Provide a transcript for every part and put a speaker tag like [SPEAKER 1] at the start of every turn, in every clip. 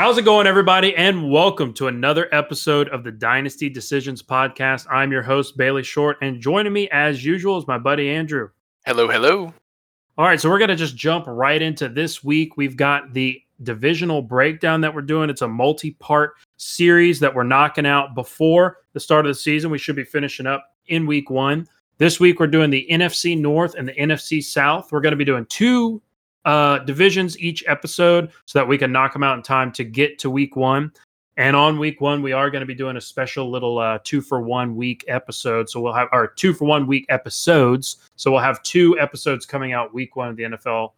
[SPEAKER 1] How's it going, everybody? And welcome to another episode of the Dynasty Decisions Podcast. I'm your host, Bailey Short, and joining me as usual is my buddy Andrew.
[SPEAKER 2] Hello, hello.
[SPEAKER 1] All right, so we're going to just jump right into this week. We've got the divisional breakdown that we're doing. It's a multi part series that we're knocking out before the start of the season. We should be finishing up in week one. This week, we're doing the NFC North and the NFC South. We're going to be doing two uh, divisions each episode so that we can knock them out in time to get to week one. And on week one, we are going to be doing a special little uh, two for one week episode. So we'll have our two for one week episodes. So we'll have two episodes coming out week one of the NFL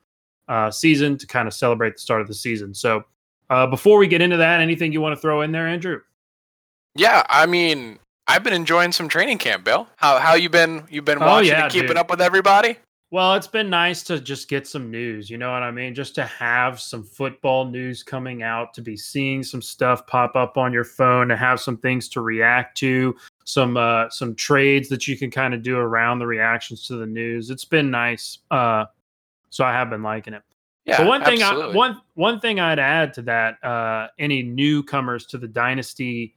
[SPEAKER 1] uh, season to kind of celebrate the start of the season. So uh, before we get into that, anything you want to throw in there, Andrew?
[SPEAKER 2] Yeah, I mean, I've been enjoying some training camp, Bill. How how you been? You've been watching oh, yeah, and keeping dude. up with everybody?
[SPEAKER 1] Well, it's been nice to just get some news. You know what I mean? Just to have some football news coming out, to be seeing some stuff pop up on your phone, to have some things to react to, some uh, some trades that you can kind of do around the reactions to the news. It's been nice. Uh, so I have been liking it. Yeah, but one thing I, one one thing I'd add to that, uh, any newcomers to the dynasty,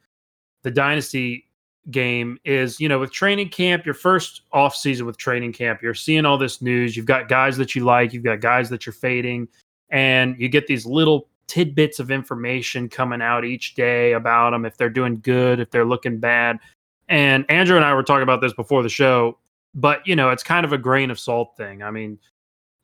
[SPEAKER 1] the dynasty game is, you know, with training camp, your first off season with training camp, you're seeing all this news. You've got guys that you like, you've got guys that you're fading, and you get these little tidbits of information coming out each day about them if they're doing good, if they're looking bad. And Andrew and I were talking about this before the show, but you know, it's kind of a grain of salt thing. I mean,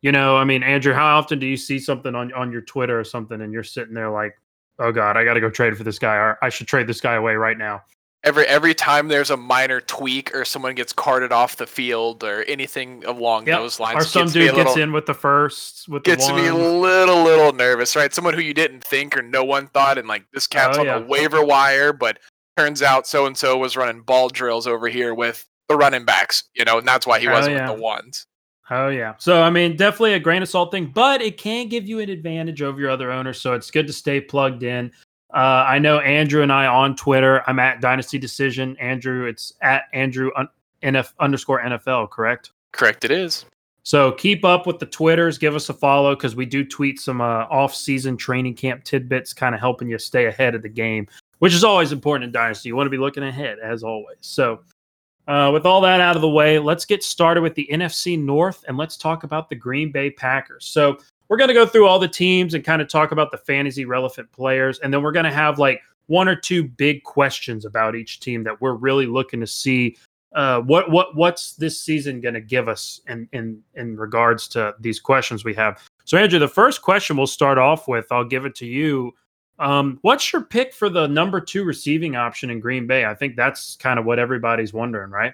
[SPEAKER 1] you know, I mean, Andrew, how often do you see something on on your Twitter or something and you're sitting there like, "Oh god, I got to go trade for this guy or I should trade this guy away right now."
[SPEAKER 2] Every every time there's a minor tweak or someone gets carted off the field or anything along yep. those lines,
[SPEAKER 1] or some dude little, gets in with the first, with
[SPEAKER 2] gets me a little little nervous, right? Someone who you didn't think or no one thought, and like this cat's oh, on yeah. the waiver wire, but turns out so and so was running ball drills over here with the running backs, you know, and that's why he oh, wasn't yeah. with the ones.
[SPEAKER 1] Oh yeah. So I mean, definitely a grain of salt thing, but it can give you an advantage over your other owners. So it's good to stay plugged in. Uh, I know Andrew and I on Twitter. I'm at Dynasty Decision. Andrew, it's at Andrew un- NF underscore NFL. Correct.
[SPEAKER 2] Correct. It is.
[SPEAKER 1] So keep up with the Twitters. Give us a follow because we do tweet some uh, off-season training camp tidbits, kind of helping you stay ahead of the game, which is always important in Dynasty. You want to be looking ahead as always. So. Uh, with all that out of the way, let's get started with the NFC North and let's talk about the Green Bay Packers. So, we're going to go through all the teams and kind of talk about the fantasy relevant players. And then we're going to have like one or two big questions about each team that we're really looking to see uh, what what what's this season going to give us in in in regards to these questions we have. So Andrew, the first question we'll start off with, I'll give it to you. Um, what's your pick for the number two receiving option in Green Bay? I think that's kind of what everybody's wondering, right?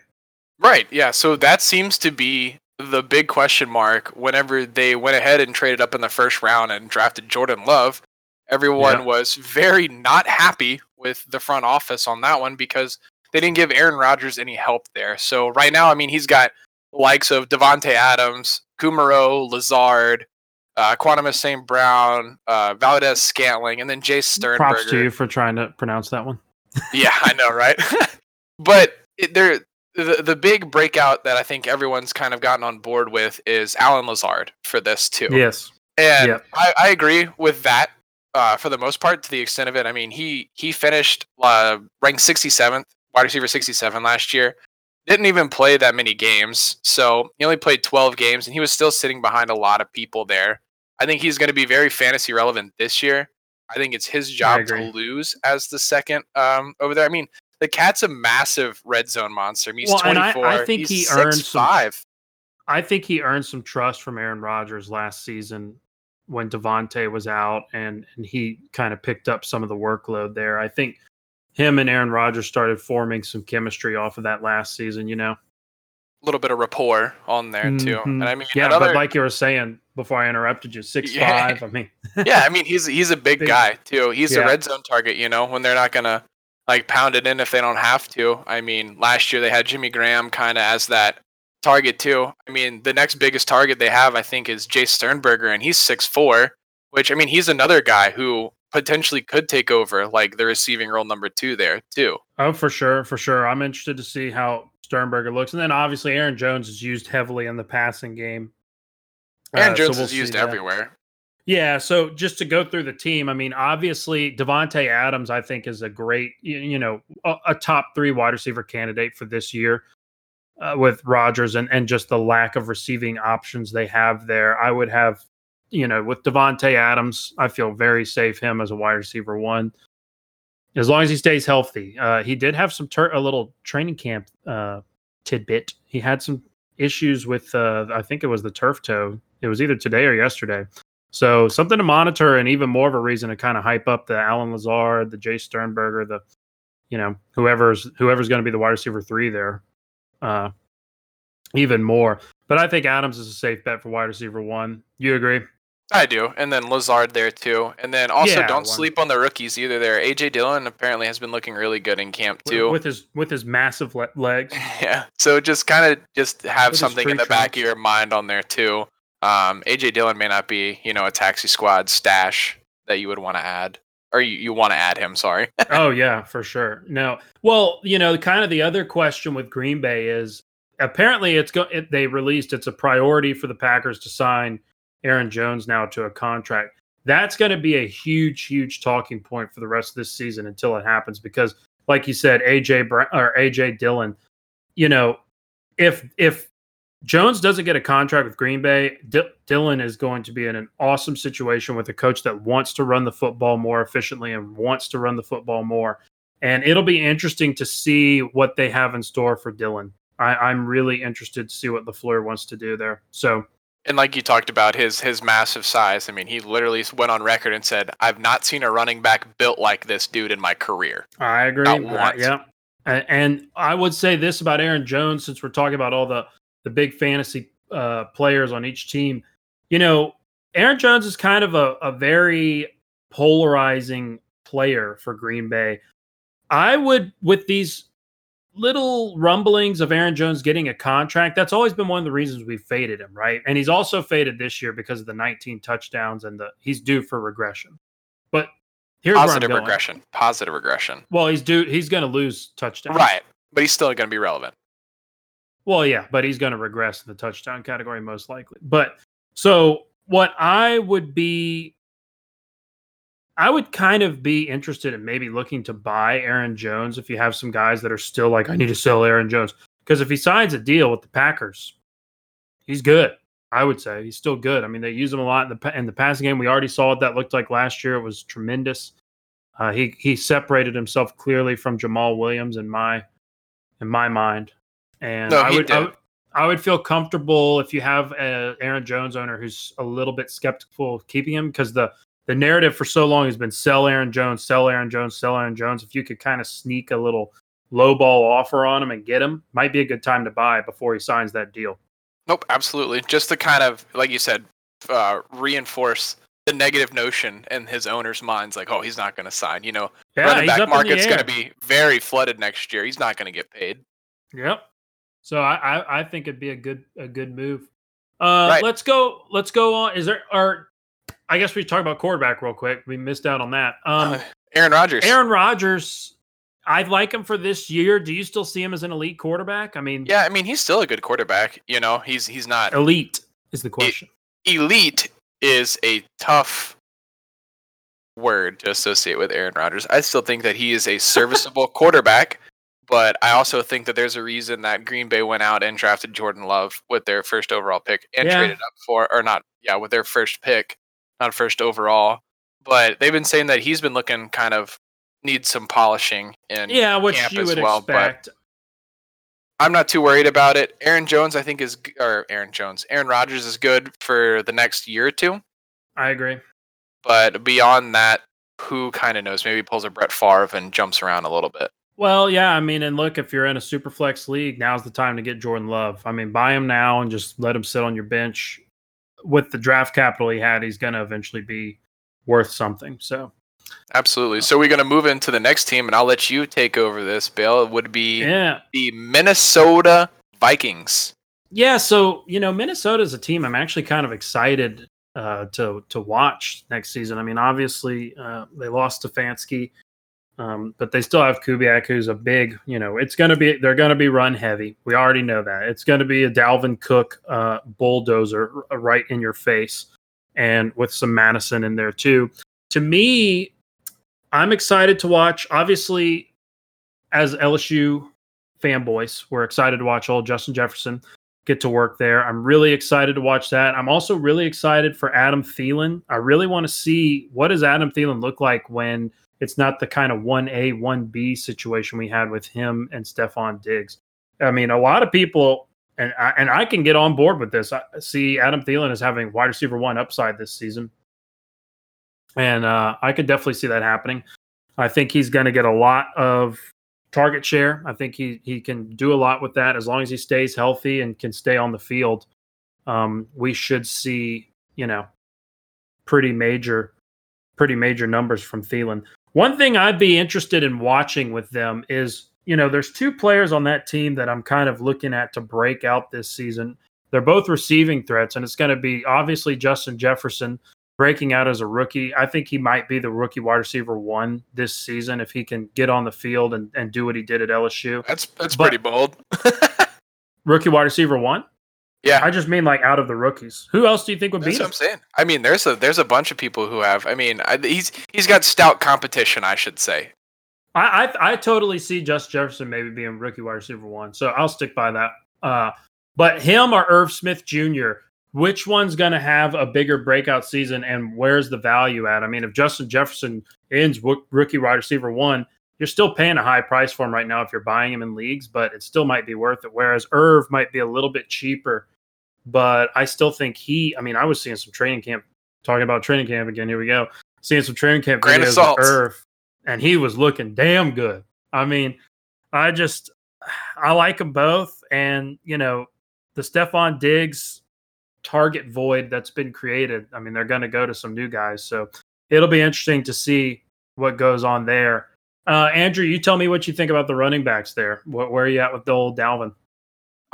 [SPEAKER 2] Right. Yeah. So that seems to be the big question mark whenever they went ahead and traded up in the first round and drafted Jordan Love. Everyone yeah. was very not happy with the front office on that one because they didn't give Aaron Rodgers any help there. So right now, I mean, he's got likes of Davante Adams, Kumerow, Lazard, uh, Quantum St. Brown, uh, Valdes-Scantling, and then Jace Sternberger.
[SPEAKER 1] Props to you for trying to pronounce that one.
[SPEAKER 2] yeah, I know, right? but it, there, the the big breakout that I think everyone's kind of gotten on board with is Allen Lazard for this too.
[SPEAKER 1] Yes,
[SPEAKER 2] and. I, I agree with that uh, for the most part to the extent of it. I mean, he he finished uh, ranked 67th, wide receiver 67 last year. Didn't even play that many games, so he only played 12 games, and he was still sitting behind a lot of people there. I think he's going to be very fantasy relevant this year. I think it's his job to lose as the second um, over there. I mean, the cat's a massive red zone monster. I mean, he's well, 24. I, I, think he's he earned some, five.
[SPEAKER 1] I think he earned some trust from Aaron Rodgers last season when Davante was out and and he kind of picked up some of the workload there. I think him and Aaron Rodgers started forming some chemistry off of that last season, you know.
[SPEAKER 2] A little bit of rapport on there too. Mm-hmm. And I mean
[SPEAKER 1] Yeah, another, but like you were saying before I interrupted you, six yeah. five. I mean
[SPEAKER 2] Yeah, I mean he's he's a big, big guy too. He's yeah. a red zone target, you know, when they're not gonna like pound it in if they don't have to. I mean, last year they had Jimmy Graham kind of as that target too. I mean, the next biggest target they have, I think, is Jay Sternberger, and he's six four. Which I mean, he's another guy who potentially could take over like the receiving role number two there too.
[SPEAKER 1] Oh, for sure, for sure. I'm interested to see how Sternberger looks, and then obviously Aaron Jones is used heavily in the passing game.
[SPEAKER 2] Aaron uh, Jones so we'll is used everywhere.
[SPEAKER 1] Yeah, so just to go through the team, I mean, obviously Davante Adams, I think, is a great, you know, a, a top three wide receiver candidate for this year uh, with Rodgers and and just the lack of receiving options they have there. I would have, you know, with Davante Adams, I feel very safe him as a wide receiver one, as long as he stays healthy. Uh, he did have some tur- a little training camp uh, tidbit. He had some issues with, uh, I think it was the turf toe. It was either today or yesterday so something to monitor, and even more of a reason to kind of hype up the Allen Lazard, the Jay Sternberger, the you know whoever's whoever's going to be the wide receiver three there, uh, even more. But I think Adams is a safe bet for wide receiver one. You agree?
[SPEAKER 2] I do, and then Lazard there too, and then also yeah, don't one. sleep on the rookies either. There, AJ Dillon apparently has been looking really good in camp too,
[SPEAKER 1] with his with his massive le- legs.
[SPEAKER 2] Yeah, so just kind of just have with something in the back of your mind on there too. Um, AJ Dillon may not be, you know, a taxi squad stash that you would want to add, or you, you want to add him. Sorry.
[SPEAKER 1] oh yeah, for sure. No, well, you know, kind of the other question with Green Bay is apparently it's go it, they released it's a priority for the Packers to sign Aaron Jones now to a contract. That's going to be a huge, huge talking point for the rest of this season until it happens because, like you said, AJ or AJ Dillon, you know, if if Jones doesn't get a contract with Green Bay. D- Dillon is going to be in an awesome situation with a coach that wants to run the football more efficiently and wants to run the football more. And it'll be interesting to see what they have in store for Dillon. I, am really interested to see what LaFleur wants to do there. So,
[SPEAKER 2] and like you talked about his his massive size. I mean, he literally went on record and said, "I've not seen a running back built like this dude in my career."
[SPEAKER 1] I agree. Uh, yeah, and I would say this about Aaron Jones, since we're talking about all the the big fantasy uh, players on each team. You know, Aaron Jones is kind of a, a very polarizing player for Green Bay. I would, with these little rumblings of Aaron Jones getting a contract, that's always been one of the reasons we've faded him, right? And he's also faded this year because of the 19 touchdowns and the he's due for regression. But here's
[SPEAKER 2] positive regression. Positive regression.
[SPEAKER 1] Well, he's due. He's going to lose touchdowns,
[SPEAKER 2] right? But he's still going to be relevant.
[SPEAKER 1] Well, yeah, but he's going to regress in the touchdown category most likely. But so what I would be I would kind of be interested in maybe looking to buy Aaron Jones if you have some guys that are still like I need to sell Aaron Jones because if he signs a deal with the Packers, he's good. I would say he's still good. I mean, they use him a lot in the in the passing game. We already saw what that looked like last year. It was tremendous. Uh, he he separated himself clearly from Jamaal Williams in my in my mind. And no, I, would, I, would, I would feel comfortable if you have a Aaron Jones owner who's a little bit skeptical of keeping him because the the narrative for so long has been sell Aaron Jones, sell Aaron Jones, sell Aaron Jones. If you could kind of sneak a little low ball offer on him and get him, might be a good time to buy before he signs that deal.
[SPEAKER 2] Nope, absolutely. Just to kind of, like you said, uh, reinforce the negative notion in his owner's minds, like, oh, he's not going to sign. You know, yeah, running back market's going to be very flooded next year. He's not going to get paid.
[SPEAKER 1] Yep. So I, I, I think it'd be a good a good move. Uh, right. Let's go. Let's go on. Is there? Or I guess we talk about quarterback real quick. We missed out on that. Um, uh,
[SPEAKER 2] Aaron Rodgers.
[SPEAKER 1] Aaron Rodgers. I like him for this year. Do you still see him as an elite quarterback? I mean,
[SPEAKER 2] yeah, I mean he's still a good quarterback. You know, he's he's not
[SPEAKER 1] elite. Is the question?
[SPEAKER 2] elite is a tough word to associate with Aaron Rodgers. I still think that he is a serviceable quarterback but I also think that there's a reason that Green Bay went out and drafted Jordan Love with their first overall pick and yeah. traded up for, or not, yeah, with their first pick, not first overall. But they've been saying that he's been looking kind of needs some polishing in
[SPEAKER 1] yeah, which camp you as would well. Expect. But
[SPEAKER 2] I'm not too worried about it. Aaron Jones, I think is, or Aaron Jones, Aaron Rodgers is good for the next year or two.
[SPEAKER 1] I agree.
[SPEAKER 2] But beyond that, who kind of knows? Maybe pulls a Brett Favre and jumps around a little bit.
[SPEAKER 1] Well, yeah, I mean, and look, if you're in a super flex league, now's the time to get Jordan Love. I mean, buy him now and just let him sit on your bench. With the draft capital he had, he's going to eventually be worth something. So,
[SPEAKER 2] absolutely. So we're going to move into the next team, and I'll let you take over this. Bill it would be yeah. the Minnesota Vikings.
[SPEAKER 1] Yeah, so you know, Minnesota is a team I'm actually kind of excited uh, to to watch next season. I mean, obviously uh, they lost Stefanski. Um, but they still have Kubiak, who's a big, you know, it's going to be, they're going to be run heavy. We already know that. It's going to be a Dalvin Cook uh, bulldozer right in your face. and with some Mattison in there too. To me, I'm excited to watch. Obviously, as LSU fanboys, we're excited to watch old Justin Jefferson get to work there. I'm really excited to watch that. I'm also really excited for Adam Thielen. I really want to see what does Adam Thielen look like when it's not the kind of 1A, 1B situation we had with him and Stefon Diggs. I mean, a lot of people, and I, and I can get on board with this. I see Adam Thielen is having wide receiver one upside this season. And uh, I could definitely see that happening. I think he's going to get a lot of target share. I think he he can do a lot with that as long as he stays healthy and can stay on the field. Um, we should see, you know, pretty major, pretty major numbers from Thielen. One thing I'd be interested in watching with them is, you know, there's two players on that team that I'm kind of looking at to break out this season. They're both receiving threats, and it's going to be obviously Justin Jefferson, breaking out as a rookie. I think he might be the rookie wide receiver one this season if he can get on the field and, and do what he did at LSU.
[SPEAKER 2] That's that's but pretty bold.
[SPEAKER 1] rookie wide receiver one.
[SPEAKER 2] Yeah,
[SPEAKER 1] I just mean like out of the rookies. Who else do you think would be?
[SPEAKER 2] That's
[SPEAKER 1] be?
[SPEAKER 2] What I'm saying. I mean, there's a there's a bunch of people who have. I mean, I, he's he's got stout competition. I should say.
[SPEAKER 1] I, I I totally see Just Jefferson maybe being rookie wide receiver one. So I'll stick by that. Uh, but him or Irv Smith Jr which one's going to have a bigger breakout season and where's the value at? I mean, if Justin Jefferson ends rookie wide receiver one, you're still paying a high price for him right now if you're buying him in leagues, but it still might be worth it. Whereas Irv might be a little bit cheaper, but I still think he, I mean, I was seeing some training camp, talking about training camp again. Here we go. Seeing some training camp
[SPEAKER 2] Grand videos of
[SPEAKER 1] Irv, and he was looking damn good. I mean, I just, I like them both. And, you know, the Stefon Diggs target void that's been created. I mean, they're going to go to some new guys, so it'll be interesting to see what goes on there. Uh, Andrew, you tell me what you think about the running backs there. What, where are you at with the old Dalvin?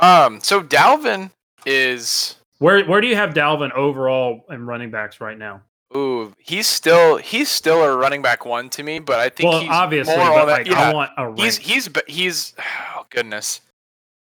[SPEAKER 2] Um, so Dalvin is
[SPEAKER 1] where where do you have Dalvin overall in running backs right now?
[SPEAKER 2] Ooh, he's still he's still a running back one to me, but I think
[SPEAKER 1] well,
[SPEAKER 2] he's
[SPEAKER 1] obviously,
[SPEAKER 2] more
[SPEAKER 1] but like, yeah, I want a rank.
[SPEAKER 2] He's he's he's oh goodness.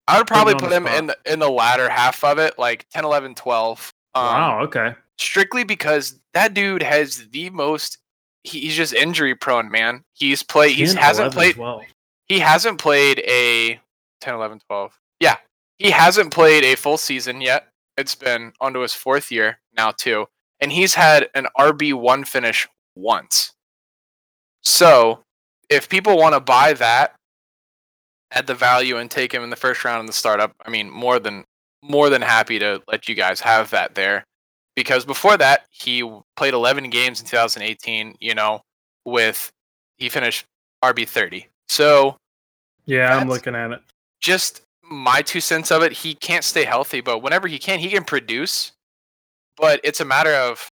[SPEAKER 2] I would probably put him in the, in the latter half of it, like 10, 11, 12.
[SPEAKER 1] Um, wow, okay.
[SPEAKER 2] Strictly because that dude has the most. He's just injury prone, man. He's played. He hasn't played. 12. He hasn't played a 10, 11, 12. Yeah, he hasn't played a full season yet. It's been onto his fourth year now too, and he's had an RB one finish once. So, if people want to buy that at the value and take him in the first round in the startup, I mean, more than more than happy to let you guys have that there. Because before that, he played 11 games in 2018. You know, with he finished RB 30. So,
[SPEAKER 1] yeah, I'm looking at it.
[SPEAKER 2] Just my two cents of it. He can't stay healthy, but whenever he can, he can produce. But it's a matter of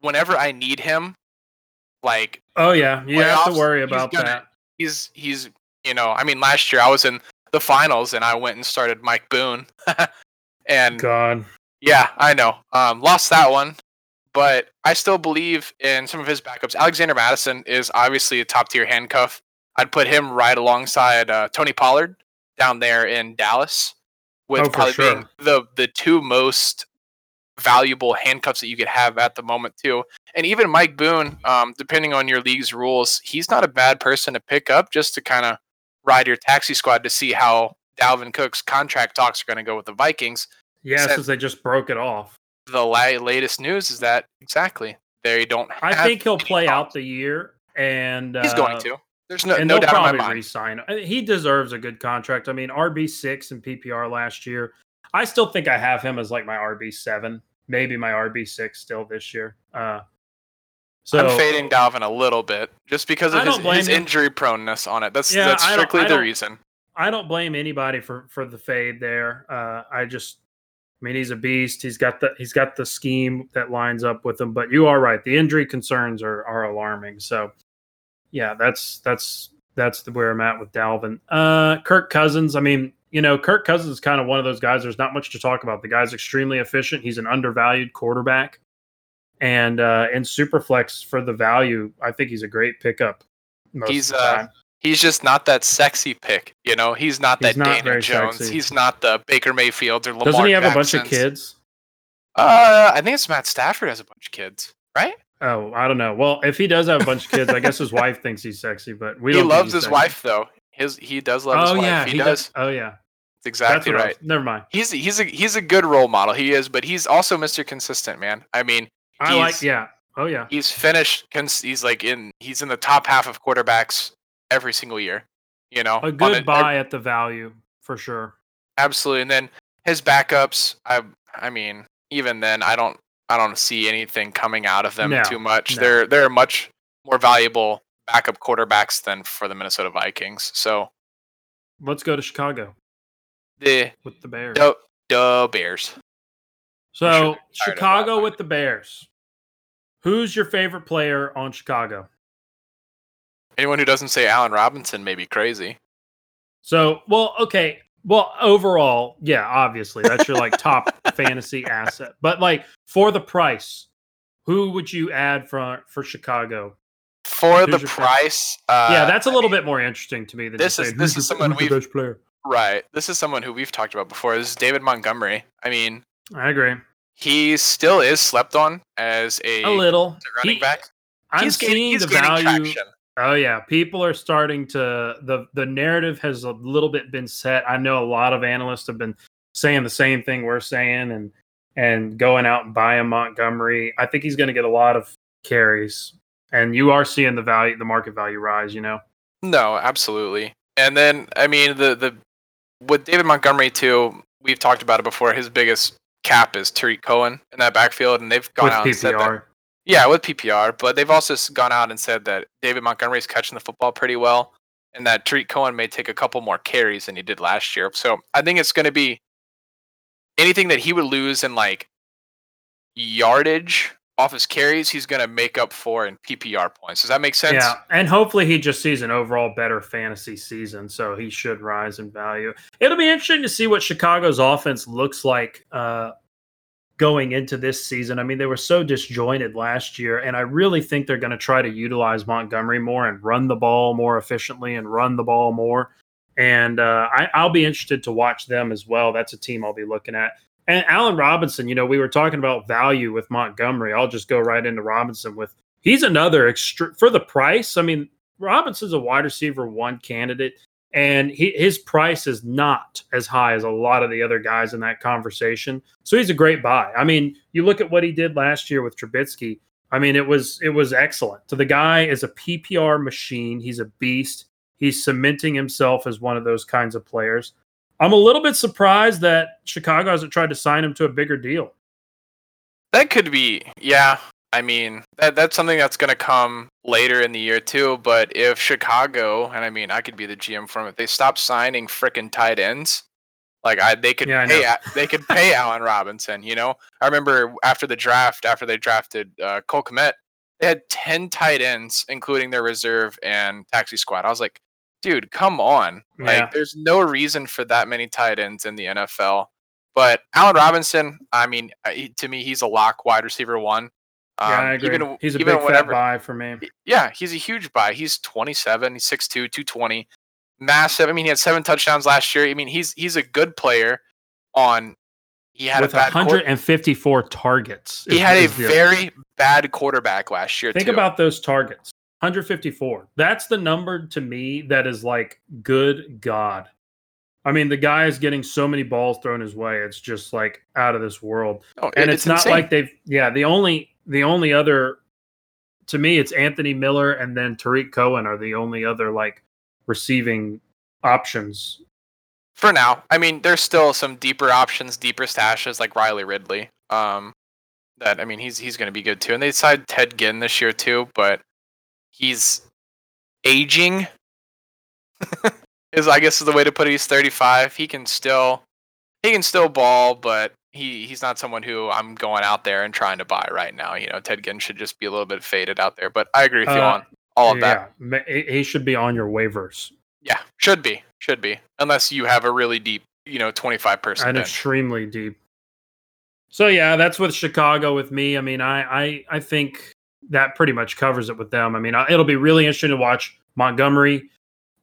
[SPEAKER 2] whenever I need him, like
[SPEAKER 1] oh yeah, you have to worry about
[SPEAKER 2] he's
[SPEAKER 1] gonna, that.
[SPEAKER 2] He's he's you know, I mean, last year I was in the finals and I went and started Mike Boone, and
[SPEAKER 1] God,
[SPEAKER 2] yeah, I know, um, lost that one, but I still believe in some of his backups. Alexander Mattison is obviously a top tier handcuff. I'd put him right alongside uh, Tony Pollard down there in Dallas, with
[SPEAKER 1] oh,
[SPEAKER 2] probably
[SPEAKER 1] sure.
[SPEAKER 2] being the the two most valuable handcuffs that you could have at the moment too. And even Mike Boone, um, depending on your league's rules, he's not a bad person to pick up just to kind of ride your taxi squad to see how Dalvin Cook's contract talks are going to go with the Vikings.
[SPEAKER 1] Yeah, since they just broke it off.
[SPEAKER 2] The la- latest news is that exactly they don't.
[SPEAKER 1] I think he'll play out the year, and
[SPEAKER 2] he's
[SPEAKER 1] uh,
[SPEAKER 2] going to. There's no,
[SPEAKER 1] and
[SPEAKER 2] no doubt
[SPEAKER 1] probably
[SPEAKER 2] in my mind.
[SPEAKER 1] Resign. He deserves a good contract. I mean, RB six and PPR last year. I still think I have him as like my RB seven, maybe my RB six still this year. Uh,
[SPEAKER 2] so I'm fading Dalvin a little bit just because of his, his injury proneness on it. That's
[SPEAKER 1] yeah,
[SPEAKER 2] that's strictly the reason.
[SPEAKER 1] I don't blame anybody for for the fade there. Uh, I just, I mean, he's a beast. He's got the he's got the scheme that lines up with him. But you are right. The injury concerns are are alarming. So, yeah, that's that's that's the, where I'm at with Dalvin. Uh, Kirk Cousins. I mean, you know, Kirk Cousins is kind of one of those guys. There's not much to talk about. The guy's extremely efficient. He's an undervalued quarterback and uh in superflex for the value i think he's a great pickup
[SPEAKER 2] he's uh he's just not that sexy pick you know he's not that he's not daniel jones sexy. he's not the baker mayfield or Lamar
[SPEAKER 1] doesn't he have
[SPEAKER 2] Jackson's.
[SPEAKER 1] a bunch of kids
[SPEAKER 2] Uh, I think it's Matt Stafford has a bunch of kids, right?
[SPEAKER 1] Oh, I don't know. Well, if he does have a bunch of kids, I guess his wife thinks he's sexy, but we
[SPEAKER 2] he loves his
[SPEAKER 1] sexy.
[SPEAKER 2] wife though. His he does love his
[SPEAKER 1] Oh
[SPEAKER 2] wife.
[SPEAKER 1] yeah,
[SPEAKER 2] he, does.
[SPEAKER 1] Oh yeah,
[SPEAKER 2] That's
[SPEAKER 1] That's
[SPEAKER 2] exactly
[SPEAKER 1] what I
[SPEAKER 2] right.
[SPEAKER 1] never mind.
[SPEAKER 2] He's he's a he's a good role model. He is, but he's also Mr. Consistent, man. I mean,
[SPEAKER 1] I like. Yeah. Oh yeah.
[SPEAKER 2] he's finished. Cons- he's like in he's in the top half of quarterbacks every single year. You know,
[SPEAKER 1] A good
[SPEAKER 2] a-
[SPEAKER 1] buy at the value for sure.
[SPEAKER 2] absolutely. And then his backups. I I mean, even then, I don't I don't see anything coming out of them
[SPEAKER 1] No,
[SPEAKER 2] too much.
[SPEAKER 1] no.
[SPEAKER 2] They're they're much more valuable backup quarterbacks than for the Minnesota Vikings. So
[SPEAKER 1] Let's go to Chicago
[SPEAKER 2] the
[SPEAKER 1] with the Bears.
[SPEAKER 2] the, the Bears.
[SPEAKER 1] So Chicago with the Bears. Who's your favorite player on Chicago?
[SPEAKER 2] Anyone who doesn't say Allen Robinson may be crazy.
[SPEAKER 1] So, well, okay. Well, overall, yeah, obviously that's your like top fantasy asset. But like for the price, who would you add for for Chicago?
[SPEAKER 2] For
[SPEAKER 1] Who's
[SPEAKER 2] the price, uh,
[SPEAKER 1] yeah, that's a little bit more interesting to me than
[SPEAKER 2] this is-
[SPEAKER 1] saying,
[SPEAKER 2] this is someone we've-
[SPEAKER 1] best player.
[SPEAKER 2] right. This is someone who we've talked about before. This is David Montgomery. I mean,
[SPEAKER 1] I agree.
[SPEAKER 2] he still is slept on as a,
[SPEAKER 1] A little.
[SPEAKER 2] running
[SPEAKER 1] He-
[SPEAKER 2] back.
[SPEAKER 1] I'm
[SPEAKER 2] he's
[SPEAKER 1] seeing
[SPEAKER 2] gaining,
[SPEAKER 1] the value.
[SPEAKER 2] traction.
[SPEAKER 1] Oh yeah, people are starting to the the narrative has a little bit been set. I know a lot of analysts have been saying the same thing we're saying and and going out and buying Montgomery. I think he's going to get a lot of carries, and you are seeing the value, the market value rise. You know,
[SPEAKER 2] No, absolutely. And then I mean the the with David Montgomery too. We've talked about it before. His biggest cap is Tarik Cohen in that backfield, and they've gone
[SPEAKER 1] with
[SPEAKER 2] out and said that. Yeah, with PPR, but they've also gone out and said that David Montgomery's catching the football pretty well, and that Tarik Cohen may take a couple more carries than he did last year. So I think it's going to be anything that he would lose in like yardage off his carries, he's going to make up for in PPR points. Does that make sense?
[SPEAKER 1] Yeah, and hopefully he just sees an overall better fantasy season, so he should rise in value. It'll be interesting to see what Chicago's offense looks like uh, going into this season. I mean, they were so disjointed last year, and I really think they're going to try to utilize Montgomery more and run the ball more efficiently and run the ball more. And uh, I, I'll be interested to watch them as well. That's a team I'll be looking at. And Allen Robinson, you know, we were talking about value with Montgomery. I'll just go right into Robinson with he's another extra for the price. I mean, Robinson's a wide receiver one candidate, and he, his price is not as high as a lot of the other guys in that conversation. So he's a great buy. I mean, you look at what he did last year with Trubisky. I mean, it was it was excellent. So the guy is a PPR machine. He's a beast. He's cementing himself as one of those kinds of players. I'm a little bit surprised that Chicago hasn't tried to sign him to a bigger deal.
[SPEAKER 2] That could be, yeah. I mean, that that's something that's going to come later in the year too. But if Chicago, and I mean, I could be the GM for them, if they stop signing frickin' tight ends, like I, they could
[SPEAKER 1] Yeah,
[SPEAKER 2] pay. A- they could pay Allen Robinson. You know, I remember after the draft, after they drafted uh, Cole Kmet, they had ten tight ends, including their reserve and taxi squad. I was like, dude, come on! Like, there's no reason for that many tight ends in the NFL. But Allen Robinson, I mean, to me, he's a lock wide receiver one. Um,
[SPEAKER 1] yeah, I agree.
[SPEAKER 2] Even,
[SPEAKER 1] he's a
[SPEAKER 2] even
[SPEAKER 1] big
[SPEAKER 2] whenever,
[SPEAKER 1] fat buy for me.
[SPEAKER 2] Yeah, he's a huge buy. He's 27, he's 6'2", 220. Massive. I mean, he had seven touchdowns last year. I mean, he's he's a good player on he had
[SPEAKER 1] With
[SPEAKER 2] a bad quar-
[SPEAKER 1] 154 targets.
[SPEAKER 2] he had a
[SPEAKER 1] is
[SPEAKER 2] very bad quarterback last year
[SPEAKER 1] Think
[SPEAKER 2] too.
[SPEAKER 1] about those targets. 154. That's the number to me that is like good god. I mean, the guy is getting so many balls thrown his way. It's just like out of this world.
[SPEAKER 2] Oh,
[SPEAKER 1] And
[SPEAKER 2] it-
[SPEAKER 1] it's, not
[SPEAKER 2] insane.
[SPEAKER 1] like they've yeah, the only the only other to me it's Anthony Miller and then Tarik Cohen are the only other like receiving options.
[SPEAKER 2] for now. I mean, there's still some deeper options, deeper stashes like Riley Ridley. Um, that I mean, he's he's going to be good too. And they signed Ted Ginn this year too, but he's aging. is I guess is the way to put it. He's 35. He can still he can still ball, but he he's not someone who I'm going out there and trying to buy right now. You know, Ted Ginn should just be a little bit faded out there. But I agree with you
[SPEAKER 1] Uh,
[SPEAKER 2] on all of that.
[SPEAKER 1] yeah, ma- he should be on your waivers.
[SPEAKER 2] Yeah, should be, should be, unless you have a really deep, you know, 25 person
[SPEAKER 1] and
[SPEAKER 2] bench.
[SPEAKER 1] extremely deep. So yeah, that's with Chicago with me. I mean, I I I think that pretty much covers it with them. I mean, I- it'll be really interesting to watch Montgomery,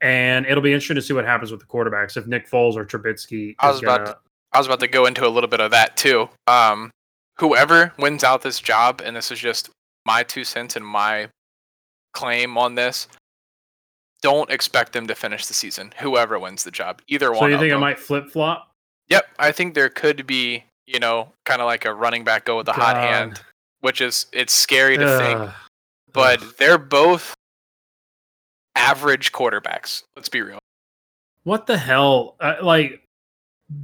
[SPEAKER 1] and it'll be interesting to see what happens with the quarterbacks if Nick Foles or Trubisky.
[SPEAKER 2] I was
[SPEAKER 1] is
[SPEAKER 2] about
[SPEAKER 1] gonna-
[SPEAKER 2] to- I was about to go into a little bit of that too. Um, whoever wins out this job, and this is just my two cents and my claim on this, don't expect them to finish the season. Whoever wins the job, either
[SPEAKER 1] So
[SPEAKER 2] one.
[SPEAKER 1] you
[SPEAKER 2] of
[SPEAKER 1] think it might flip flop?
[SPEAKER 2] Yep, I think there could be, you know, kind of like a running back go with the hot hand, which is it's scary to think, but they're both average quarterbacks. Let's be real.
[SPEAKER 1] what the hell? Uh, like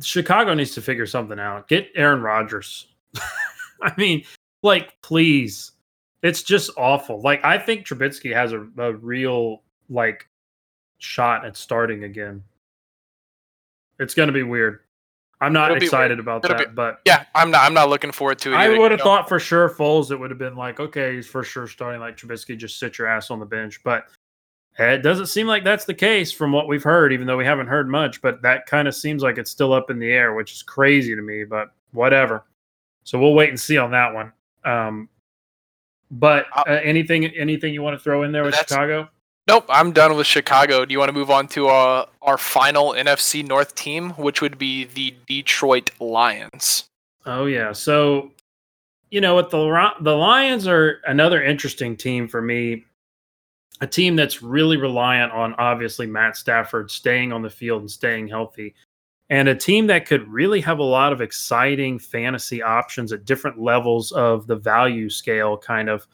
[SPEAKER 1] Chicago needs to figure something out. Get Aaron Rodgers. I mean, like, please. It's just awful. Like, I think Trubisky has a, a real like shot at starting again. It's going to be weird. I'm not
[SPEAKER 2] It'll
[SPEAKER 1] excited about
[SPEAKER 2] It'll
[SPEAKER 1] that, but
[SPEAKER 2] Yeah, I'm not. I'm not looking forward to it.
[SPEAKER 1] I
[SPEAKER 2] either,
[SPEAKER 1] would
[SPEAKER 2] you
[SPEAKER 1] have
[SPEAKER 2] know?
[SPEAKER 1] thought for sure Foles it would have been like, okay, he's for sure starting like Trubisky, just sit your ass on the bench. But it doesn't seem like that's the case from what we've heard, even though we haven't heard much. But that kind of seems like it's still up in the air, which is crazy to me. But whatever. So we'll wait and see on that one. Um, but
[SPEAKER 2] I'll-
[SPEAKER 1] uh, anything, anything you want to throw in there with
[SPEAKER 2] That's-
[SPEAKER 1] Chicago?
[SPEAKER 2] Nope, I'm done with Chicago. Do you want to move on to uh, our final NFC North team, which would be the Detroit Lions?
[SPEAKER 1] Oh yeah. So, you know what the the Lions are another interesting team for me. A team that's really reliant on obviously Matt Stafford staying on the field and staying healthy. And a team that could really have a lot of exciting fantasy options at different levels of the value scale kind of